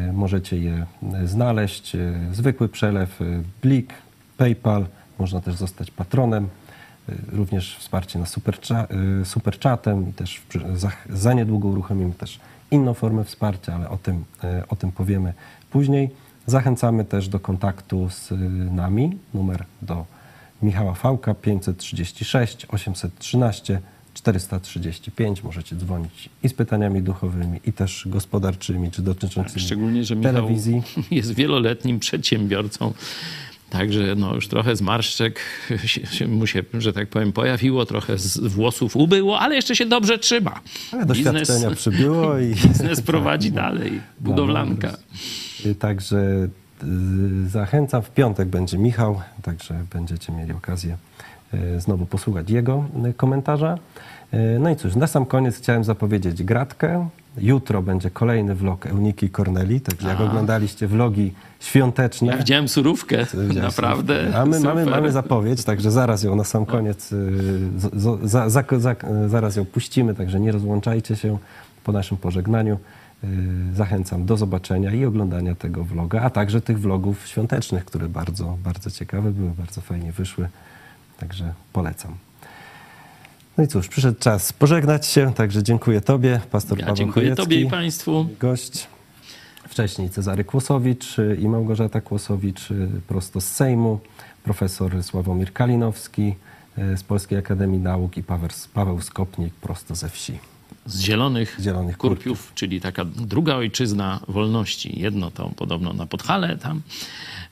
y, Możecie je znaleźć. Zwykły przelew, Blik, PayPal. Można też zostać patronem. Również wsparcie na supercza, y, superczatem i też za, za niedługo uruchomimy też inną formę wsparcia, ale o tym, y, o tym powiemy później. Zachęcamy też do kontaktu z y, nami. Numer do Michała Fałka 536 813 435. Możecie dzwonić i z pytaniami duchowymi, i też gospodarczymi, czy dotyczącymi Szczególnie, że Michał telewizji. jest wieloletnim przedsiębiorcą. Także no, już trochę zmarszczek się, się mu się, że tak powiem, pojawiło, trochę z włosów ubyło, ale jeszcze się dobrze trzyma. Ale doświadczenia przybyło i- Biznes prowadzi Tak, no. dalej. Budowlanka. Y, Także y, zachęcam. W piątek będzie Michał, także będziecie mieli okazję y, znowu posłuchać jego komentarza. Y, No i cóż, na sam koniec chciałem zapowiedzieć gratkę. Jutro będzie kolejny vlog Euniki Korneli, także jak oglądaliście vlogi świąteczne. Ja widziałem surówkę, naprawdę. surówkę. A my mamy, super. mamy zapowiedź, także zaraz ją na sam koniec, y, za, za, za, zaraz ją puścimy, także nie rozłączajcie się po naszym pożegnaniu. Y, Zachęcam do zobaczenia i oglądania tego vloga, a także tych vlogów świątecznych, które bardzo, bardzo ciekawe były, bardzo fajnie wyszły, także polecam. No i cóż, przyszedł czas pożegnać się, także dziękuję Tobie, pastor Ja Paweł dziękuję Chojecki, Tobie i Państwu. Gość wcześniej Cezary Kłosowicz y, i Małgorzata Kłosowicz y, prosto z Sejmu, profesor Sławomir Kalinowski y, z Polskiej Akademii Nauk i Paweł, Paweł Skopnik prosto ze wsi. Z zielonych, zielonych kurpiów, czyli taka druga ojczyzna wolności. Jedno to podobno na Podhale tam,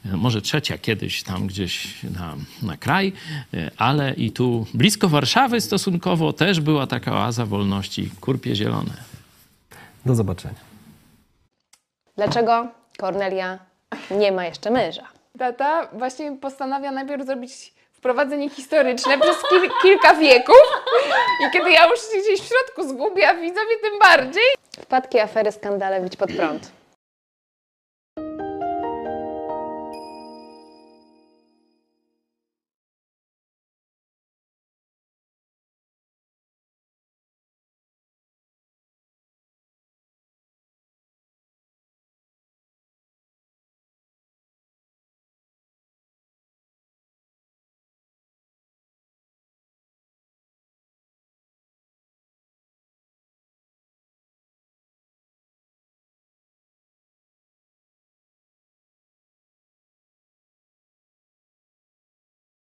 e, może trzecia kiedyś tam gdzieś na, na kraj, e, ale i tu blisko Warszawy stosunkowo też była taka oaza wolności, kurpie zielone. Do zobaczenia. Dlaczego Kornelia nie ma jeszcze męża? Tata właśnie postanawia najpierw zrobić wprowadzenie historyczne przez kil kilka wieków i kiedy ja już się gdzieś w środku zgubię, a widzowie tym bardziej. Wpadki, afery, skandale, bić pod prąd.